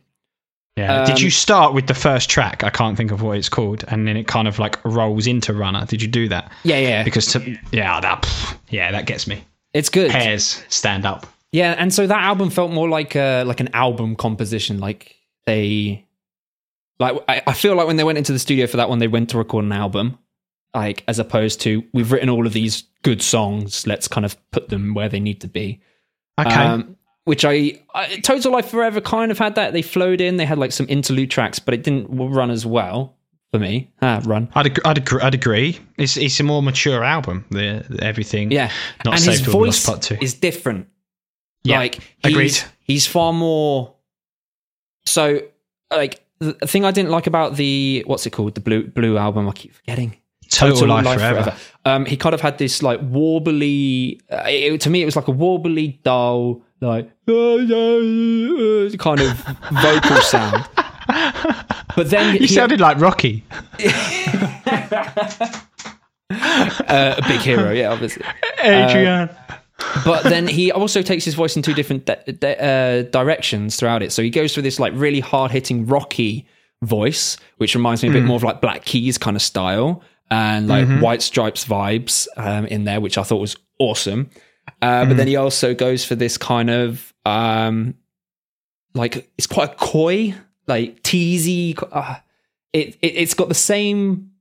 Yeah. Did Um, you start with the first track? I can't think of what it's called, and then it kind of like rolls into runner. Did you do that? Yeah, yeah, Because to, yeah, that yeah, that gets me. it's good. Hairs stand up. Yeah, and so that album felt more like a like an album composition. Like they, like I, I feel like when they went into the studio for that one, they went to record an album, like as opposed to we've written all of these good songs. Let's kind of put them where they need to be. Okay. Um, which I, I Total Life Forever kind of had that. They flowed in. They had like some interlude tracks, but it didn't run as well for me. Ah, run. I'd, ag- I'd, agree, I'd agree. It's it's a more mature album. The, everything. Yeah, Not and his Will Be Lost voice Part Two. is different. Yeah, like agreed. he's, he's far more. So, like the thing I didn't like about the what's it called the blue blue album, I keep forgetting. Total, Life, Forever. Um, he kind of had this like warbly. Uh, it, to me, it was like a warbly, dull, like kind of vocal sound. But then You he, sounded like Rocky. uh, a big hero, yeah, obviously. Adrian. But then he also takes his voice in two different di- di- uh, directions throughout it. So he goes for this like really hard hitting rocky voice, which reminds me a bit more of like Black Keys kind of style and like White Stripes vibes um, in there, which I thought was awesome. Uh, But then he also goes for this kind of um, like it's quite coy, like teasy. Uh, it, it it's got the same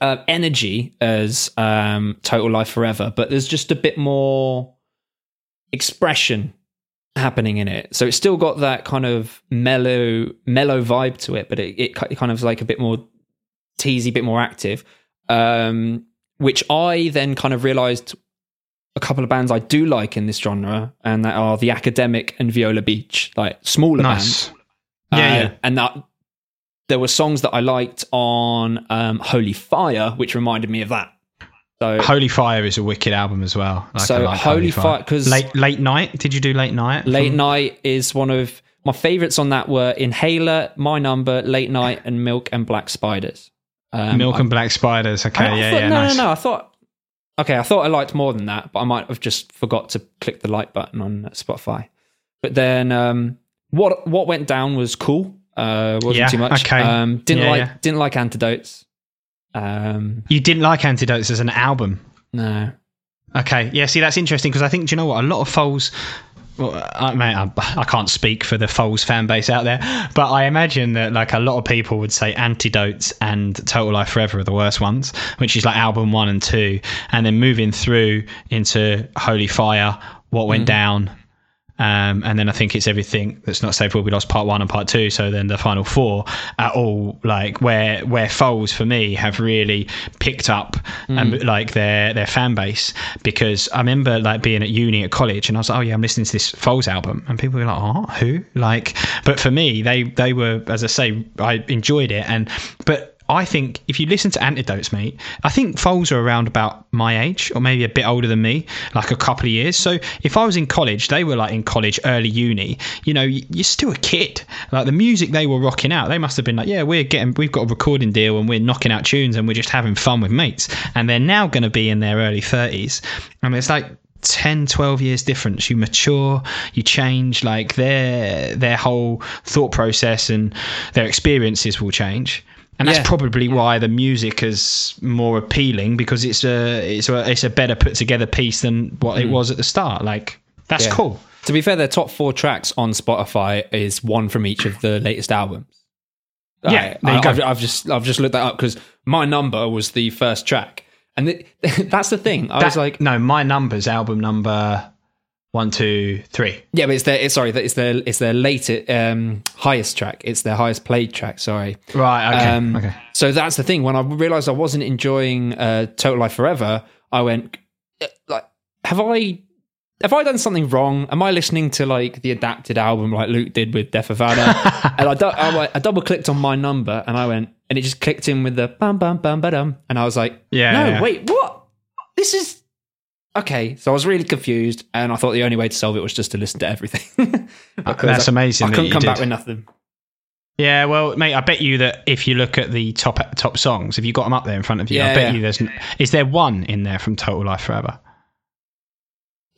uh, energy as um, Total Life Forever, but there's just a bit more expression happening in it. So it's still got that kind of mellow, mellow vibe to it, but it, it, kind of is like a bit more teasy, a bit more active. Um, which I then kind of realized a couple of bands I do like in this genre, and that are the Academic and Viola Beach, like smaller bands. Yeah, Uh, yeah. And that there were songs that I liked on um, Holy Fire, which reminded me of that. So, Holy Fire is a wicked album as well. Like, So like Holy Fire- 'cause- late late night. Did you do late night? Late from- Night is one of my favorites on that were Inhaler, My Number, Late Night, and Milk and Black Spiders. Um, Milk I- and Black Spiders. Okay, I- I yeah, thought- yeah, no, nice. no, no. I thought, okay, I thought I liked more than that, but I might have just forgot to click the like button on Spotify. But then, um, what what went down was cool. Uh, wasn't Yeah, too much. okay. Um, didn't Yeah, like yeah. didn't like antidotes. Um, You didn't like Antidotes as an album. no. Okay, yeah. See, that's interesting because I think do you know what? A lot of Foals. Well, I, mean, I, I can't speak for the Foals fan base out there, but I imagine that like a lot of people would say Antidotes and Total Life Forever are the worst ones, which is like album one and two, and then moving through into Holy Fire, What Went Down, Um, and then I think it's everything that's not safe will be lost part one and part two. So then the final four are all like where where Foals for me have really picked up and like their their fan base because I remember like being at uni at college and I was like, oh yeah, I'm listening to this Foals album, and people were like, oh who? Like, but for me, they they were as I say, I enjoyed it, and but. I think if you listen to Antidotes, mate, I think Foals are around about my age or maybe a bit older than me, like a couple of years. So if I was in college, they were like in college, early uni, you know, you're still a kid. Like the music they were rocking out, they must have been like, yeah, we're getting, we've got a recording deal and we're knocking out tunes and we're just having fun with mates. And they're now going to be in their early 30s. I mean, it's like, 10 12 years difference you mature you change like their their whole thought process and their experiences will change and that's Yeah. probably why the music is more appealing because it's a it's a it's a better put together piece than what it mm. was at the start. Like that's Yeah. cool. To be fair, their top four tracks on Spotify is one from each of the latest albums. Yeah, I, there you go. have I've just I've just looked that up because my number was the first track, and it, that's the thing. I was like, no, my numbers album number one, two, three. yeah, but it's their it's, sorry, it's their it's their latest um, highest track. It's their highest played track. Sorry. Right. Okay. Um, okay. So that's the thing. When I realized I wasn't enjoying uh, Total Life Forever, I went "Uh, like, have I have I done something wrong? Am I listening to like the adapted album like Luke did with Deaf Havana? and I, du- I, like, I double clicked on my number and I went and it just clicked in with the bum bum bum ba dum, and I was like, Yeah, no, yeah. wait, what? This is okay. So I was really confused, and I thought the only way to solve it was just to listen to everything. That's I- amazing I that couldn't you come back with nothing. Yeah, well, mate, I bet you that if you look at the top top songs, if you got them up there in front of you, I bet yeah. you there's is there one in there from Total Life Forever?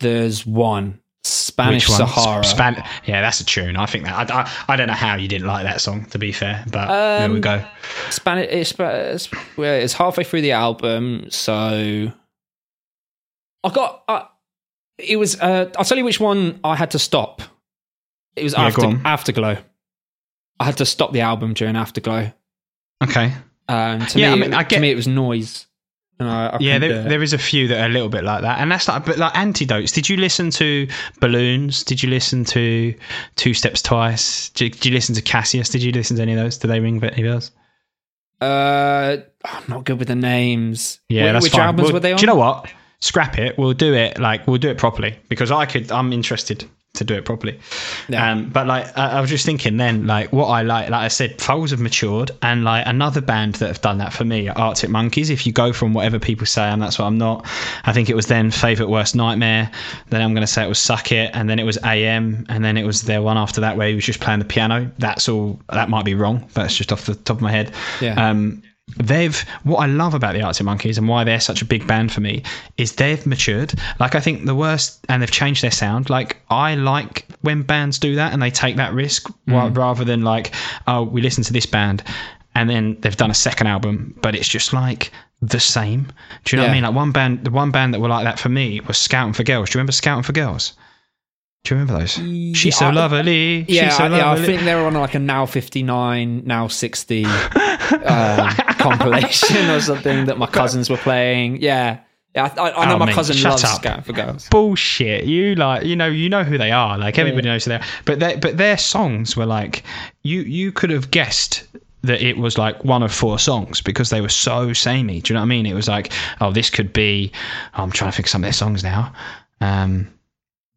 There's one Spanish one? Sahara. Span- yeah, that's a tune. I think that. I, I, I don't know how you didn't like that song, to be fair, but there we Um, go. Spanish. It's, it's, well, it's halfway through the album, so I got. Uh, it was. Uh, I'll tell you which one I had to stop. It was Yeah, after. Afterglow. I had to stop the album during Afterglow. Okay. Um, to Yeah, me, I mean, it, I to get- me, it was noise. And I, I Yeah, there, there is a few that are a little bit like that, and that's like, but like antidotes. Did you listen to Balloons? Did you listen to Two Steps Twice? Did, did you listen to Cassius? Did you listen to any of those? Did they ring any bells? Uh, I'm not good with the names. Yeah, Wh- that's which fine. albums Well, were they on? Do you know what? Scrap it. We'll do it like we'll do it properly because I could. I'm interested to do it properly. Yeah. Um, but like I, I was just thinking then, like what I like, like I said, Foals have matured, and like another band that have done that for me, Arctic Monkeys. If you go from whatever people say, and that's what I'm not. I think it was then favorite worst nightmare. Then I'm going to say it was Suck It, and then it was AM, and then it was their one after that where he was just playing the piano. That's all. That might be wrong. That's just off the top of my head. Yeah. Um, they've what I love about the Arctic Monkeys and why they're such a big band for me is they've matured. Like I think the worst, and they've changed their sound. Like I like when bands do that and they take that risk ra- hmm. rather than like, oh, we listen to this band and then they've done a second album, but it's just like the same. Do you know what I mean? Like one band, the one band that were like that for me was Scouting for Girls. Do you remember Scouting for Girls? Do you remember those? She's so I- lovely. Yeah, She's so I, yeah, I think they were on like a now 59, now 60 um, compilation or something that my cousins were playing. Yeah. Yeah, I, I, I know Oh, my mate, cousin shut loves up. Scat for Girls. bullshit. You like, you know, you know who they are. Like everybody knows who they are. But they, but their songs were like, you you could have guessed that it was like one of four songs because they were so samey. Do you know what I mean? It was like, oh, this could be. oh, I'm trying to think of some of their songs now. Um,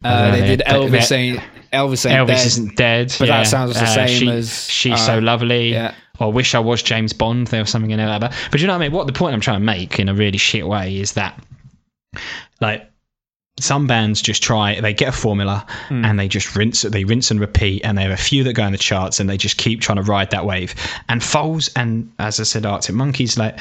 Uh, they did Elvis saying Elvis ain't Elvis dead. isn't dead. But that sounds the Uh, same she- as, she's uh, so lovely. yeah. Or wish I was James Bond. There was something in there like that. But you know what I mean? What the point I'm trying to make in a really shit way is that, like, some bands just try. They get a formula Hmm. and they just rinse. They rinse and repeat. And there are a few that go in the charts and they just keep trying to ride that wave. And Foals and as I said, Arctic Monkeys, like.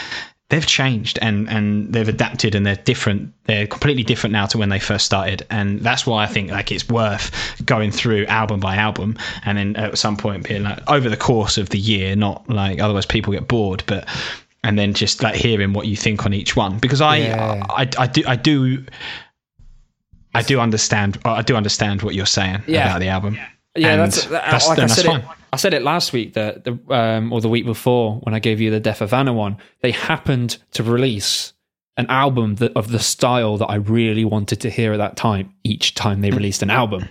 They've changed and, and they've adapted and they're different. They're completely different now to when they first started, and that's why I think like it's worth going through album by album, and then at some point being like over the course of the year, not like otherwise people get bored, but and then just like hearing what you think on each one because I Yeah. I, I do I do I do understand I do understand what you're saying Yeah. about the album. Yeah, And that's, that, that's- like I then that's said. It, fine. I said it last week that the um, or the week before when I gave you the Deaf Havana one. They happened to release an album that of the style that I really wanted to hear at that time. Each time they released an album,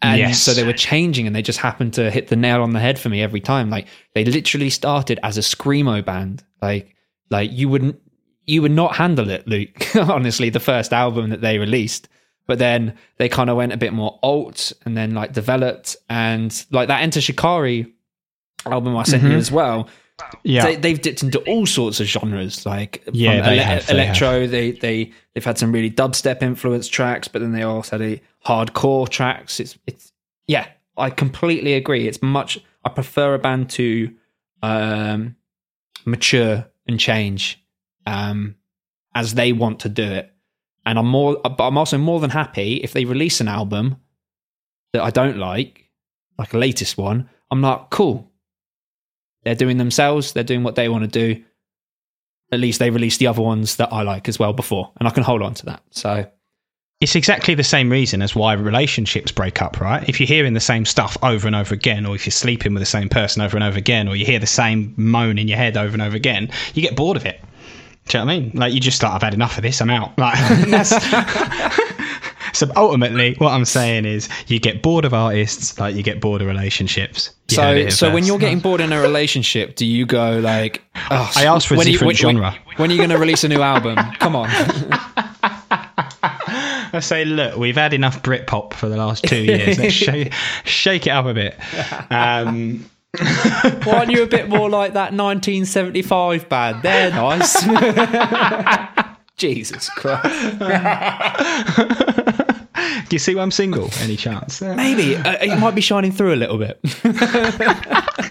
And Yes. so they were changing and they just happened to hit the nail on the head for me every time. Like they literally started as a screamo band. Like like you wouldn't you would not handle it, Luke. Honestly, the first album that they released. But then they kind of went a bit more alt and then like developed and like that Enter Shikari album I sent you as well. Yeah. They, they've dipped into all sorts of genres, like Yeah, they ele- have, they electro. They they they've had some really dubstep influenced tracks, but then they also had a hardcore tracks. It's it's yeah, I completely agree. It's much. I prefer a band to um, mature and change um, as they want to do it, and I'm more. I'm also more than happy if they release an album that I don't like, like a latest one. I'm like, cool. They're doing themselves. They're doing what they want to do. At least they released the other ones that I like as well before, and I can hold on to that. So it's exactly the same reason as why relationships break up, right? If you're hearing the same stuff over and over again, or if you're sleeping with the same person over and over again, or you hear the same moan in your head over and over again, you get bored of it. Do you know what I mean? Like you just like, I've had enough of this. I'm out. Like that's. so ultimately, what I'm saying is, you get bored of artists, like you get bored of relationships. You heard So, here so when you're getting bored in a relationship, do you go like? Oh, I asked for a when you- different when- genre. When, are you going to release a new album? Come on. I say, look, we've had enough Britpop for the last two years. Let's shake, shake it up a bit. Um, Why aren't you a bit more like that 1975 band? They're nice. Jesus Christ. do you see why I'm single? Any chance? Maybe uh, it might be shining through a little bit.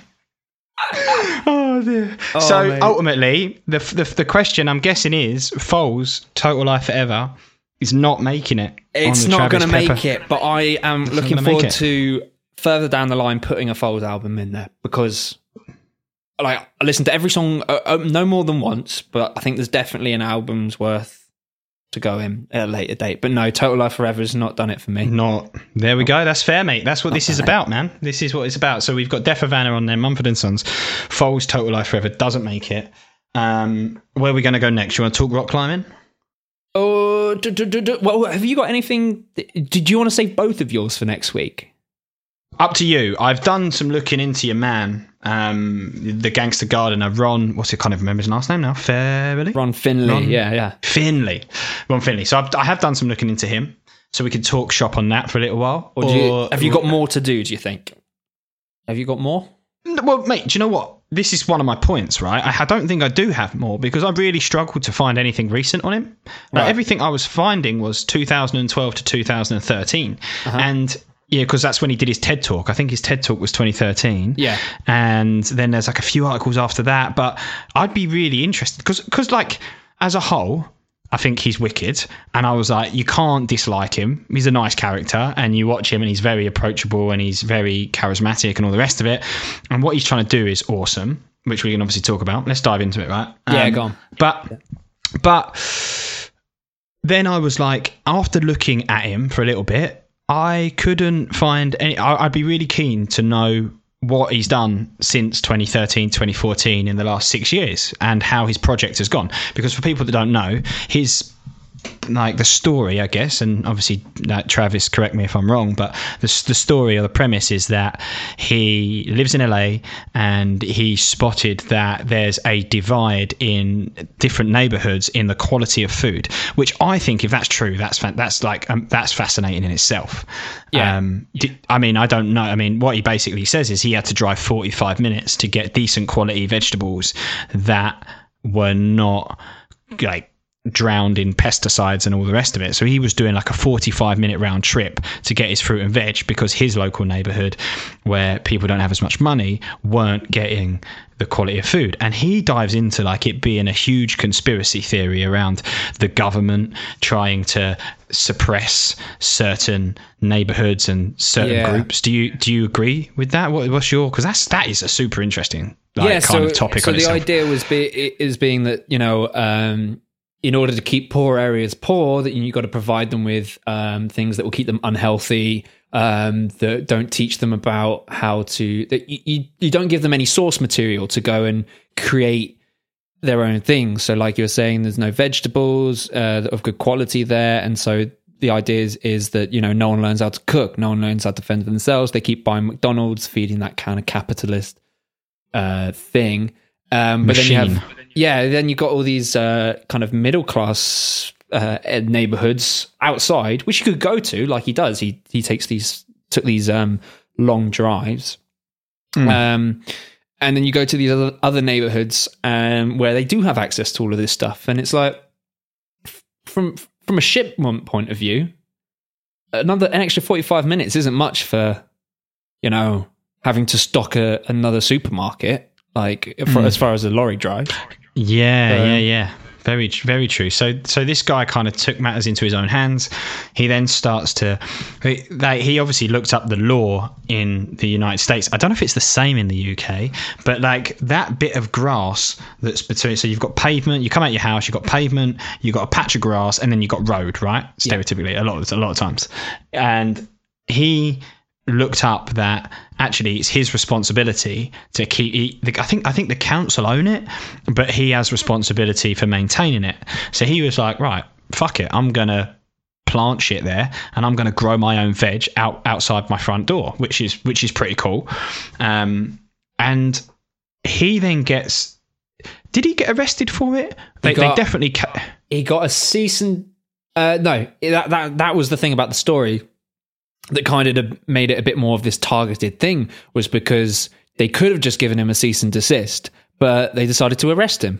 Oh dear. so mate. ultimately, the, the the question I'm guessing is, Foals, Total Life Forever, is not making it. It's not going to make it, but I am looking forward to further down the line putting a Foals album in there because, like, I listened to every song uh, uh, no more than once, but I think there's definitely an album's worth to go in at a later date. But no, Total Life Forever has not done it for me. Not there. We go. That's fair, mate. That's what this is about, man. This is what it's about. So we've got Deaf Havana on there, Mumford and Sons, Foals, Total Life Forever doesn't make it. Um, where are we going to go next? You want to talk rock climbing? Oh, well, have you got anything? Did you want to save both of yours for next week? Up to you. I've done some looking into your man, um, the gangster gardener, Ron. What's it? Can't even remember his last name now. Fairly. Ron Finley, Ron- yeah, yeah. Finley. Ron Finley. So I've, I have done some looking into him. So we could talk shop on that for a little while. Or do you, have you got more to do? Do you think? Have you got more? Well, mate, do you know what? This is one of my points, right? I, I don't think I do have more because I really struggled to find anything recent on him. Like, Right. everything I was finding was 2012 to 2013. Uh-huh. And yeah, because that's when he did his TED talk. I think his TED talk was 2013. Yeah. And then there's like a few articles after that. But I'd be really interested because, because like, as a whole, I think he's wicked. And I was like, you can't dislike him. He's a nice character. And you watch him and he's very approachable and he's very charismatic and all the rest of it. And what he's trying to do is awesome, which we can obviously talk about. Let's dive into it, right? Yeah, Um, go on. But, but then I was like, after looking at him for a little bit, I couldn't find any. I'd be really keen to know what he's done since 2013 2014 in the last six years and how his project has gone because for people that don't know his like the story, I guess, and obviously, uh, Travis, correct me if I'm wrong, but the the story or the premise is that he lives in LA and he spotted that there's a divide in different neighborhoods in the quality of food, which I think, if that's true, that's fa- that's like um, that's fascinating in itself. Yeah. Um, I mean, I don't know. I mean, what he basically says is he had to drive 45 minutes to get decent quality vegetables that were not like drowned in pesticides and all the rest of it. So he was doing like a 45 minute round trip to get his fruit and veg because his local neighborhood, where people don't have as much money, weren't getting the quality of food. And he dives into like it being a huge conspiracy theory around the government trying to suppress certain neighborhoods and certain Yeah. groups. Do you do you agree with that? What, what's your because that's that is a super interesting like, kind of topic so the itself. idea was be, is being that you know um, in order to keep poor areas poor that you got to provide them with um, things that will keep them unhealthy um, that don't teach them about how to that you, you, you don't give them any source material to go and create their own things so like you were saying there's no vegetables uh, of good quality there and so the idea is, is that you know no one learns how to cook, no one learns how to fend for themselves. They keep buying McDonald's, feeding that kind of capitalist uh, thing. Um, but then you Machine. have yeah, then you got all these uh, kind of middle class uh, neighborhoods outside, which you could go to, like he does. He he takes these took these um, long drives, um, and then you go to these other other neighborhoods um, where they do have access to all of this stuff, and it's like from from a shipment point of view, another an extra forty five minutes isn't much for you know having to stock a, another supermarket like for, as far as a lorry drive. Yeah, yeah, yeah. Very, very true. So, so this guy kind of took matters into his own hands. He then starts to. He, they, he obviously looked up the law in the United States. I don't know if it's the same in the UK, but like that bit of grass that's between. So you've got pavement. You come out your house. You've got pavement. You've got a patch of grass, and then you've got road. Right, stereotypically, a lot of a lot of times, and he looked up that actually it's his responsibility to keep. He, the, I think I think the council own it, but he has responsibility for maintaining it. So he was like, right, fuck it, I'm gonna plant shit there, and I'm gonna grow my own veg out outside my front door, which is which is pretty cool. Um, and he then gets. Did he get arrested for it? They, got- they definitely. Ca- he got a cease and uh, no that that that was the thing about the story that kind of made it a bit more of this targeted thing was because they could have just given him a cease and desist but they decided to arrest him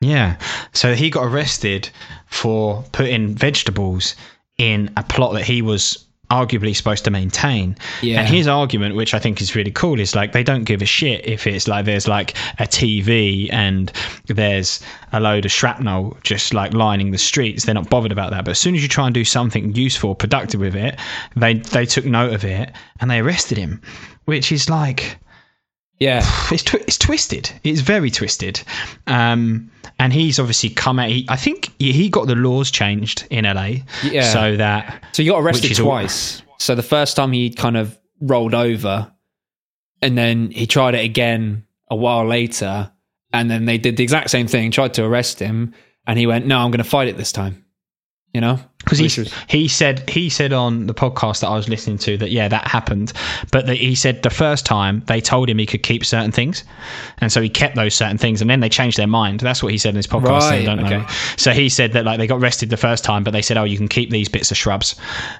Yeah. So he got arrested for putting vegetables in a plot that he was arguably supposed to maintain. Yeah. And his argument, which I think is really cool, is like they don't give a shit if it's like there's like a TV and there's a load of shrapnel just like lining the streets. They're not bothered about that. But as soon as you try and do something useful, productive with it, they they took note of it and they arrested him, which is like yeah it's twi- it's twisted. It's very twisted. Um, and he's obviously come out. He, I think he got the laws changed in LA, Yeah. so that so he got arrested is all- twice so the first time he kind of rolled over and then he tried it again a while later and then they did the exact same thing tried to arrest him and he went no i'm going to fight it this time you know because he was- he said he said on the podcast that I was listening to that yeah that happened, but that he said the first time they told him he could keep certain things, and so he kept those certain things, and then they changed their mind. That's what he said in his podcast. so Right, don't know. okay. So he said that like they got rested the first time, but they said oh you can keep these bits of shrubs,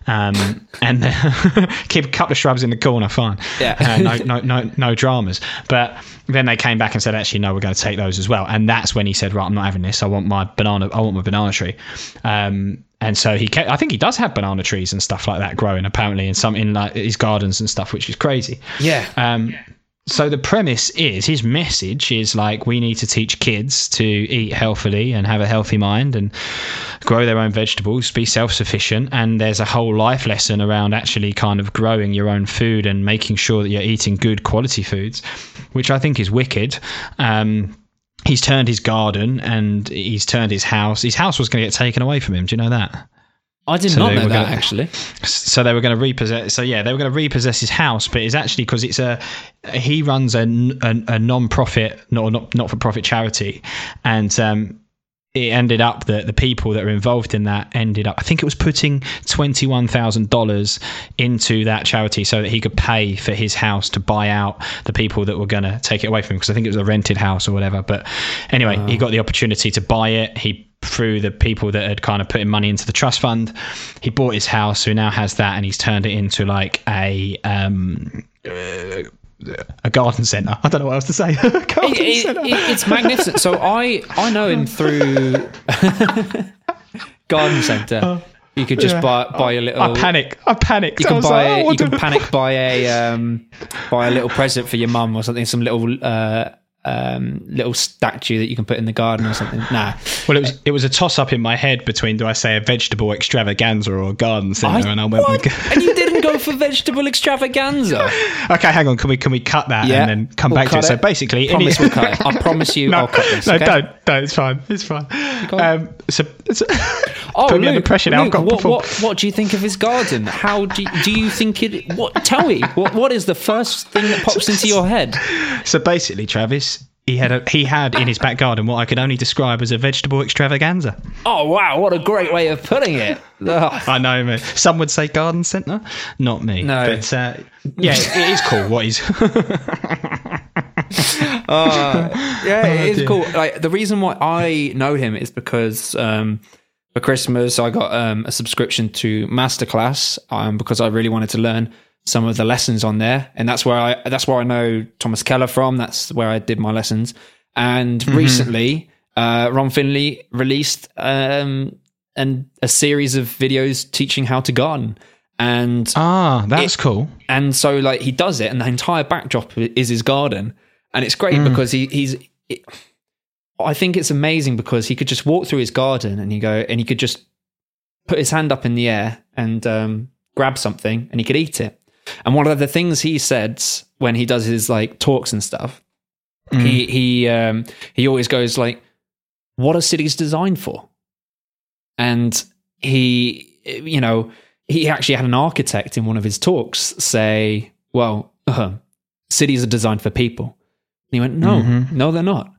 um, and keep a couple of shrubs in the corner, fine. Yeah. Uh, no, no, no, no dramas. But then they came back and said, actually, no, we're going to take those as well. And that's when he said, right, I'm not having this. I want my banana. I want my banana tree. Um, and so he, kept, I think he does have banana trees and stuff like that growing apparently in some in like his gardens and stuff, which is crazy. yeah Um, so the premise is his message is like we need to teach kids to eat healthily and have a healthy mind and grow their own vegetables, be self-sufficient, and there's a whole life lesson around actually kind of growing your own food and making sure that you're eating good quality foods, which I think is wicked. Um, he's turned his garden and he's turned his house. His house was going to get taken away from him. Do you know that? i did So not know that gonna- actually so they were going to repossess so yeah they were going to repossess his house but it's actually because it's a he runs a, a, a non-profit no, not not for profit charity and um it ended up that the people that were involved in that ended up i think it was putting $21000 into that charity so that he could pay for his house to buy out the people that were going to take it away from him because i think it was a rented house or whatever. But anyway he got the opportunity to buy it. He through the people that had kind of put in money into the trust fund. He bought his house, so he now has that, and he's turned it into like a um, uh, a garden centre. I don't know what else to say. Garden It- it- centre. it- it's magnificent. So I I know him through garden centre. You could just Yeah. buy buy a little. I panic. I panicked. You can buy. like, oh, you can do- panic buy a um, buy a little present for your mum or something. Some little uh, um, little statue that you can put in the garden or something. Nah, Well, it was it was a toss up in my head between do I say a vegetable extravaganza or a garden centre, I- and I went. what? With, and you didn't go for vegetable extravaganza. okay, hang on. Can we can we cut that Yeah, and then come we'll back to cut it? So basically, Promise any- we'll cut it. I promise you, no, I'll cut this. no, okay? don't, don't. It's fine. It's fine. on. Um, so, so Oh, put me Luke, under pressure now. Luke, I've got what, what, what do you think of his garden? How do you, do you think it? What? Tell me. What What is the first thing that pops into your head? So basically, Travis, he had a, he had in his back garden what I could only describe as a vegetable extravaganza. Oh wow, what a great way of putting it. I know, man. Some would say garden centre, not me. No. but uh, yeah, it is cool. What is? Uh, yeah, it is dear. cool. Like the reason why I know him is because um, for Christmas I got um, a subscription to Masterclass um, because I really wanted to learn some of the lessons on there, and that's where I that's where I know Thomas Keller from. That's where I did my lessons. And recently, uh, Ron Finley released um, an, a series of videos teaching how to garden, and ah, that's cool. and so like he does it and the entire backdrop is his garden and it's great because he he's it, i think it's amazing because he could just walk through his garden and he go and he could just put his hand up in the air and um, grab something and he could eat it and one of the things he said when he does his like talks and stuff he he um he always goes like what are cities designed for and he you know he actually had an architect in one of his talks say well uh, cities are designed for people and he went no Mhm. no they're not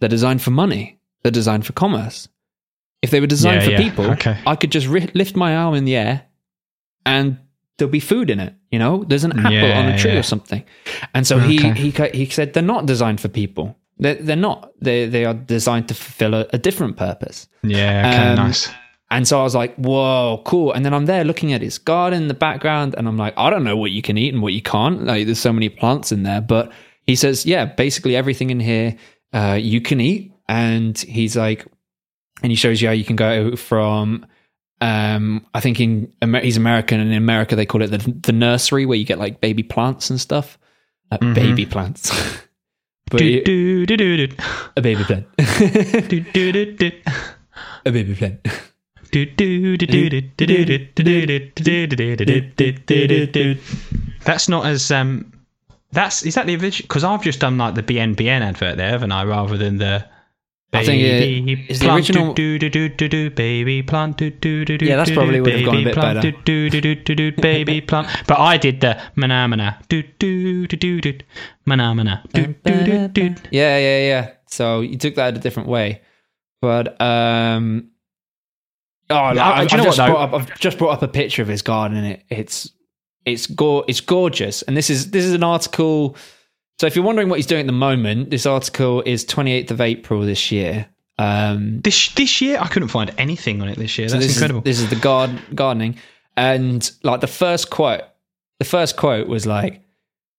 they're designed for money they're designed for commerce if they were designed Yeah, for yeah. people Okay. i could just ri- lift my arm in the air and there'll be food in it you know there's an apple Yeah, on a tree yeah. or something and so Okay. he he he said they're not designed for people they're, they're not they they are designed to fulfill a, a different purpose Yeah, okay, Um, nice. and so I was like, whoa, cool. And then I'm there looking at his garden in the background, and I'm like, I don't know what you can eat and what you can't. Like, there's so many plants in there. But he says, yeah, basically everything in here uh, you can eat. And he's like, and he shows you how you can go from, um, I think in he's American, and in America they call it the the nursery, where you get like baby plants and stuff. Uh, mm-hmm. Baby plants. but do, it, do, do, do, do. A baby plant. do, do, do, do. A baby plant. That's not as um. That's is that the original? Because I've just done like the BNBN advert there, haven't I? Rather than the I think it- is the original- do, do, do, do, do, baby plant do, do, do, do, Yeah, that's probably would have gone a bit plant, better. Do, do, do, do, do, baby plant. But I did the mana mana do do do do do mana mana do do do do. Yeah, yeah, yeah. So you took that a different way, but um, oh, I, you I've, know just brought up, I've just brought up a picture of his garden, and it, it's it's go- it's gorgeous. And this is this is an article. So if you're wondering what he's doing at the moment, this article is 28th of April this year. Um, This this year I couldn't find anything on it this year. so That's this incredible. Is, this is the garden gardening, and like the first quote, the first quote was like,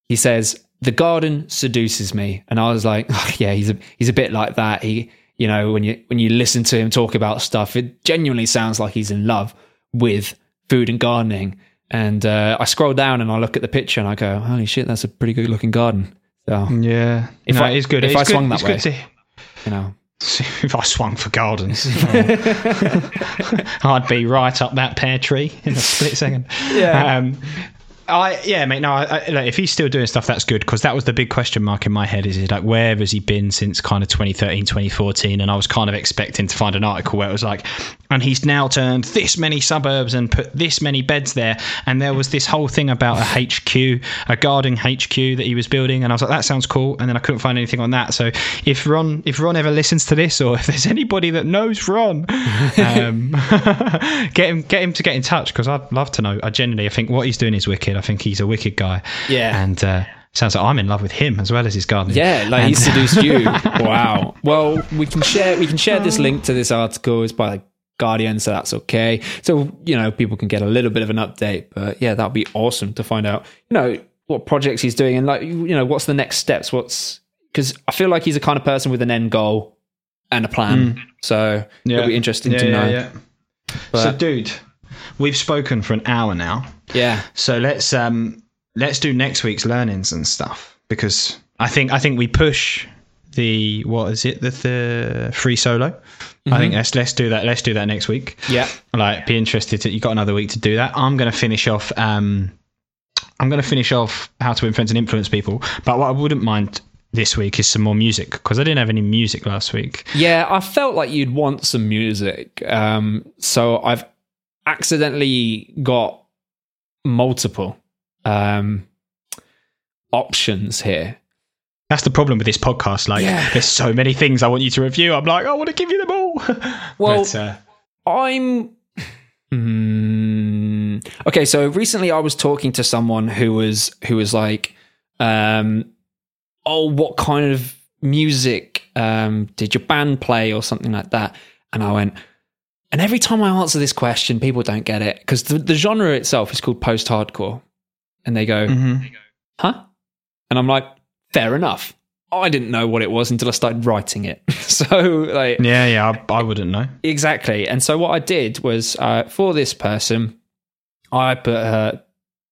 he says, "The garden seduces me," and I was like, oh, "Yeah, he's a he's a bit like that." He, you know, when you when you listen to him talk about stuff, it genuinely sounds like he's in love with food and gardening. And uh, I scroll down and I look at the picture and I go, "Holy shit, that's a pretty good looking garden." So yeah, If no, I- it's good. if it's I good. swung that way. to- you know, if I swung for gardens, I'd be right up that pear tree in a split second. Yeah. Um, I yeah, mate. No, I, I, like, if he's still doing stuff, that's good because that was the big question mark in my head. Is he like where has he been since kind of 2013, 2014? And I was kind of expecting to find an article where it was like, and he's now turned this many suburbs and put this many beds there. And there was this whole thing about a HQ, a garden HQ that he was building, and I was like, that sounds cool. And then I couldn't find anything on that. So if Ron, if Ron ever listens to this, or if there's anybody that knows Ron, um, get him, get him to get in touch because I'd love to know. I genuinely, I think what he's doing is wicked. I think he's a wicked guy. Yeah. and uh, sounds like I'm in love with him as well as his gardening. Yeah, like he seduced you. wow. Well, we can share we can share this link to this article. It's by Guardian, so that's okay. So you know people can get a little bit of an update. But yeah, that'd be awesome to find out. You know what projects he's doing and like you know what's the next steps. What's because I feel like he's a kind of person with an end goal and a plan. So yeah. it'll be interesting Yeah, to know. yeah. But- so, dude, we've spoken for an hour now. yeah. So let's um let's do next week's learnings and stuff because I think I think we push the what is it the, the free solo. I think let's let's do that. Let's do that next week. Yeah. Like, be interested. To, you got another week to do that. I'm going to finish off. Um, I'm going to finish off how to influence and influence people. But what I wouldn't mind this week is some more music because I didn't have any music last week. Yeah, I felt like you'd want some music. Um, so I've accidentally got multiple um, options here. That's the problem with this podcast. Like, Yeah. there's so many things I want you to review. I'm like, I want to give you them all. Well, But, uh, I'm. Hmm. Okay, so recently I was talking to someone who was who was like, um, "Oh, what kind of music um, did your band play, or something like that?" And I went, and every time I answer this question, people don't get it because the, the genre itself is called post-hardcore, and they go, mhm. "Huh?" And I'm like, "Fair enough." I didn't know what it was until I started writing it. so, like, Yeah, yeah, I, I wouldn't know. Exactly. And so what I did was uh, for this person, I put uh,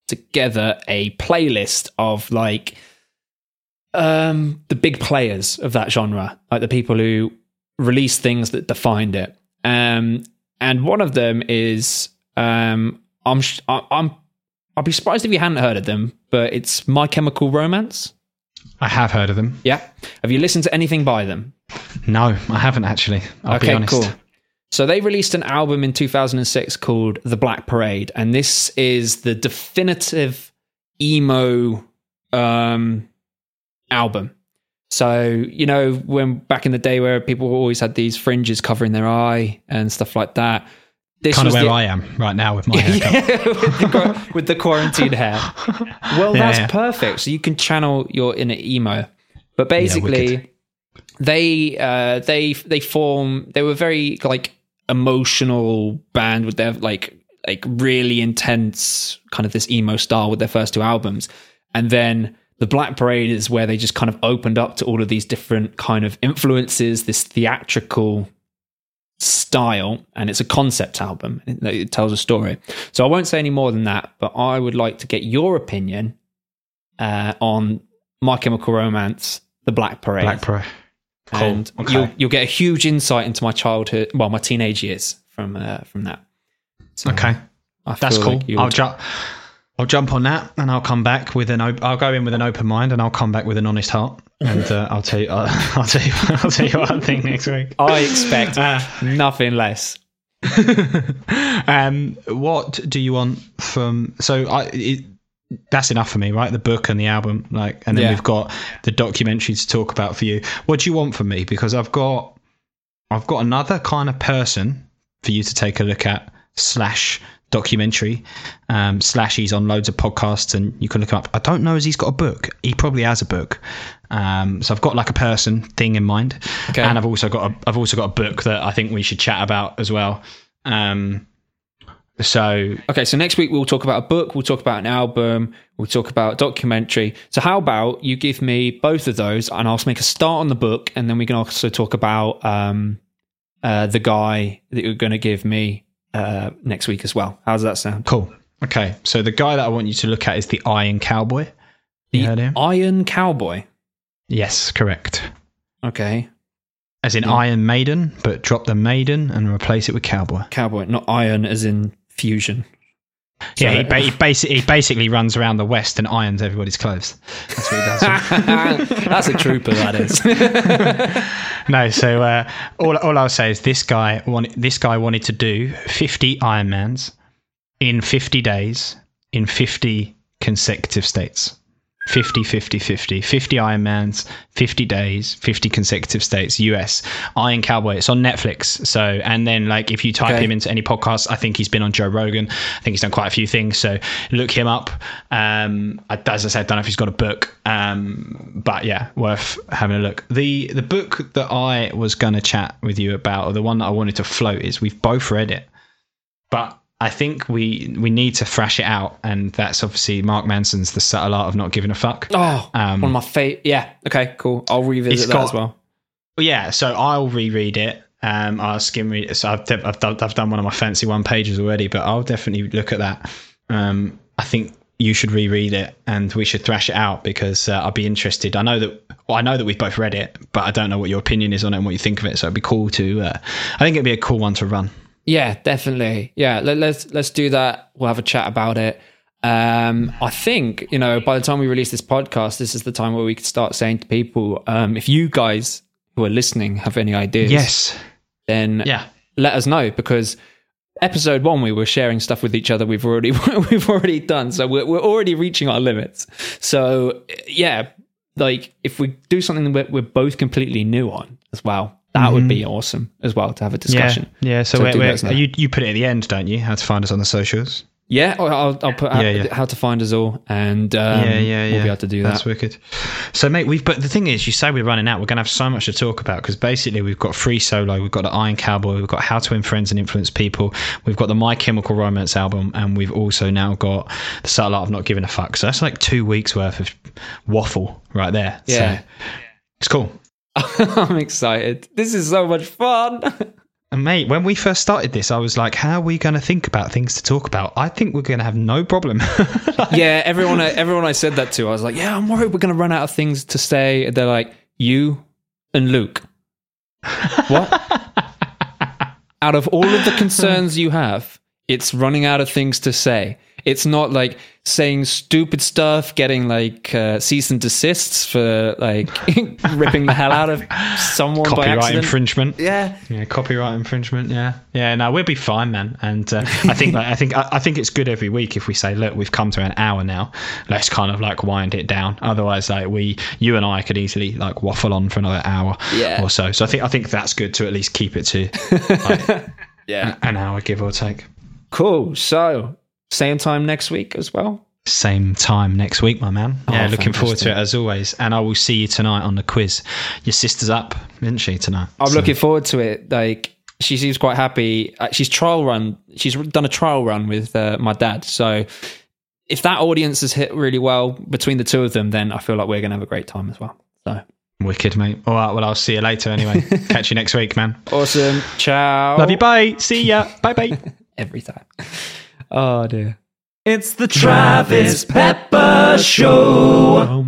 together a playlist of like um, the big players of that genre, like the people who release things that defined it. Um, and one of them is um, I'm sh- I- I'm I'd be surprised if you hadn't heard of them, but it's My Chemical Romance. I have heard of them. Yeah. Have you listened to anything by them? No, I haven't actually. I'll be okay, honest. cool. So they released an album in 2006 called The Black Parade, and this is the definitive emo um, album. So you know when back in the day where people always had these fringes covering their eye and stuff like that. This Kind of where the- I am right now with my haircut. yeah, with, the, with the quarantine hair. Well, Yeah, that's yeah. perfect. So you can channel your inner emo. But basically, they uh, they they form. They were very like emotional band with their like like really intense kind of this emo style with their first two albums, and then. The Black Parade is where they just kind of opened up to all of these different kind of influences, this theatrical style and it's a concept album it, tells a story so i won't say any more than that but i would like to get your opinion uh, on my chemical romance the black parade Black Pro. Cool. and Okay. you'll, you'll get a huge insight into my childhood well my teenage years from uh, from that So Okay, that's cool. like I'll jump. I'll jump on that, and I'll come back with an. Op- I'll go in with an open mind, and I'll come back with an honest heart, and uh, I'll tell you. Uh, I'll tell you. I'll tell you what I think next week. i expect Uh, nothing less um, what do you want from? So I. It, that's enough for me, right? The book and the album, like, and then Yeah. we've got the documentary to talk about for you. What do you want from me? Because I've got, I've got another kind of person for you to take a look at slash documentary um, slash he's on loads of podcasts and you can look him up. I don't know as he's got a book. He probably has a book. Um, so I've got like a person thing in mind, Okay. and I've also got a, I've also got a book that I think we should chat about as well. Um, so Okay, so next week we'll talk about a book, we'll talk about an album, we'll talk about a documentary. So how about you give me both of those and I'll make a start on the book and then we can also talk about um, uh, the guy that you're going to give me uh, next week as well. How does that sound? cool. Okay, so the guy that I want you to look at is the Iron Cowboy. You heard him? Iron Cowboy. Yes, correct. Okay. As in Yeah. Iron Maiden, but drop the Maiden and replace it with Cowboy. Cowboy, not iron as in fusion. Yeah, he, ba- he, basically, he basically runs around the West and irons everybody's clothes. That's what he does. That's a trooper, that is. no, so uh, all, all I'll say is this guy wanted, this guy wanted to do 50 Ironmans in 50 days in 50 consecutive states. 50, 50, 50. 50 Ironmans, 50 days, 50 consecutive states, US. Iron Cowboy. It's on Netflix. So, and then like if you type Okay. him into any podcast, I think he's been on Joe Rogan. I think he's done quite a few things. So look him up. Um, I- as I said, I don't know if he's got a book. Um, but yeah, worth having a look. The, the book that I was going to chat with you about, or the one that I wanted to float is we've both read it, but I think we we need to thrash it out, and that's obviously Mark Manson's The Subtle Art of Not Giving a Fuck. oh, Um, one of my favorite. Yeah. Okay, cool. I'll revisit that got- as well. Well, yeah, so I'll reread it. Um, I'll skim read it. So I've, de- I've, done, I've done one of my fancy one pages already, but I'll definitely look at that. Um, I think you should reread it, and we should thrash it out because uh, I'd be interested. I know that well, I know that we've both read it, but I don't know what your opinion is on it and what you think of it. So it'd be cool to. Uh, I think it'd be a cool one to run. Yeah, definitely. Yeah, let, let's let's do that. We'll have a chat about it. Um, I think you know by the time we release this podcast, this is the time where we could start saying to people, um, if you guys who are listening have any ideas, Yes. then Yeah. let us know because episode one we were sharing stuff with each other we've already we've already done so we're, we're already reaching our limits so yeah like if we do something that we're, we're both completely new on as well, that would be awesome as well to have a discussion. Mm-hmm. Yeah, yeah. So, So we're, do we're- let us know. you you put it at the end, don't you? How to find us on the socials? Yeah, I'll, I'll- I'll put out Yeah, yeah. how to find us all, and um, yeah, yeah, yeah. we'll be able to do that. That's that. wicked. So, mate, we've. But the thing is, you say we're running out. We're going to have so much to talk about because basically we've got free solo, we've got the Iron Cowboy, we've got How to Win Friends and Influence People, we've got the My Chemical Romance album, and we've also now got the Art of Not Giving a Fuck. So that's like two weeks worth of waffle right there. Yeah. So it's cool. I'm excited. This is so much fun. And mate, when we first started this, I was like, "How are we going to think about things to talk about?" I think we're going to have no problem. yeah, everyone, I, everyone I said that to, I was like, yeah, I'm worried we're going to run out of things to say. They're like, you and Luke. What? out of all of the concerns you have, it's running out of things to say. It's not like saying stupid stuff, getting like uh, cease and desists for like ripping the hell out of someone by Copyright infringement. yeah, Yeah, copyright infringement. Yeah, yeah. No, we'll be fine, man. And uh, I think, like, I think, I, I think it's good every week if we say, look, we've come to an hour now. Let's kind of like wind it down. Otherwise, like we, you and I could easily like waffle on for another hour Yeah. or so. So I think, I think that's good to at least keep it to like, yeah. an hour, give or take. Cool. So same time next week as well. Same time next week, my man. Yeah, Oh, looking forward to it as always. And I will see you tonight on the quiz. Your sister's up, isn't she, tonight? I'm So- looking forward to it. Like she seems quite happy. Uh, She's trial run. She's done a trial run with uh, my dad. So if that audience has hit really well between the two of them, then I feel like we're gonna have a great time as well. So Wicked, mate. All right, well, I'll see you later anyway. Catch you next week, man. awesome. Ciao. Love you. Bye. See ya. Bye bye. every time. Ah, oh dear. It's the Travis Pepper Show.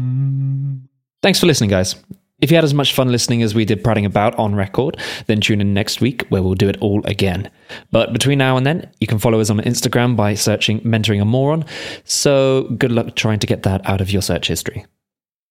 Thanks for listening, guys. If you had as much fun listening as we did prattling about on record, then tune in next week where we'll do it all again. But between now and then, you can follow us on Instagram by searching Mentoring a Moron. So good luck trying to get that out of your search history.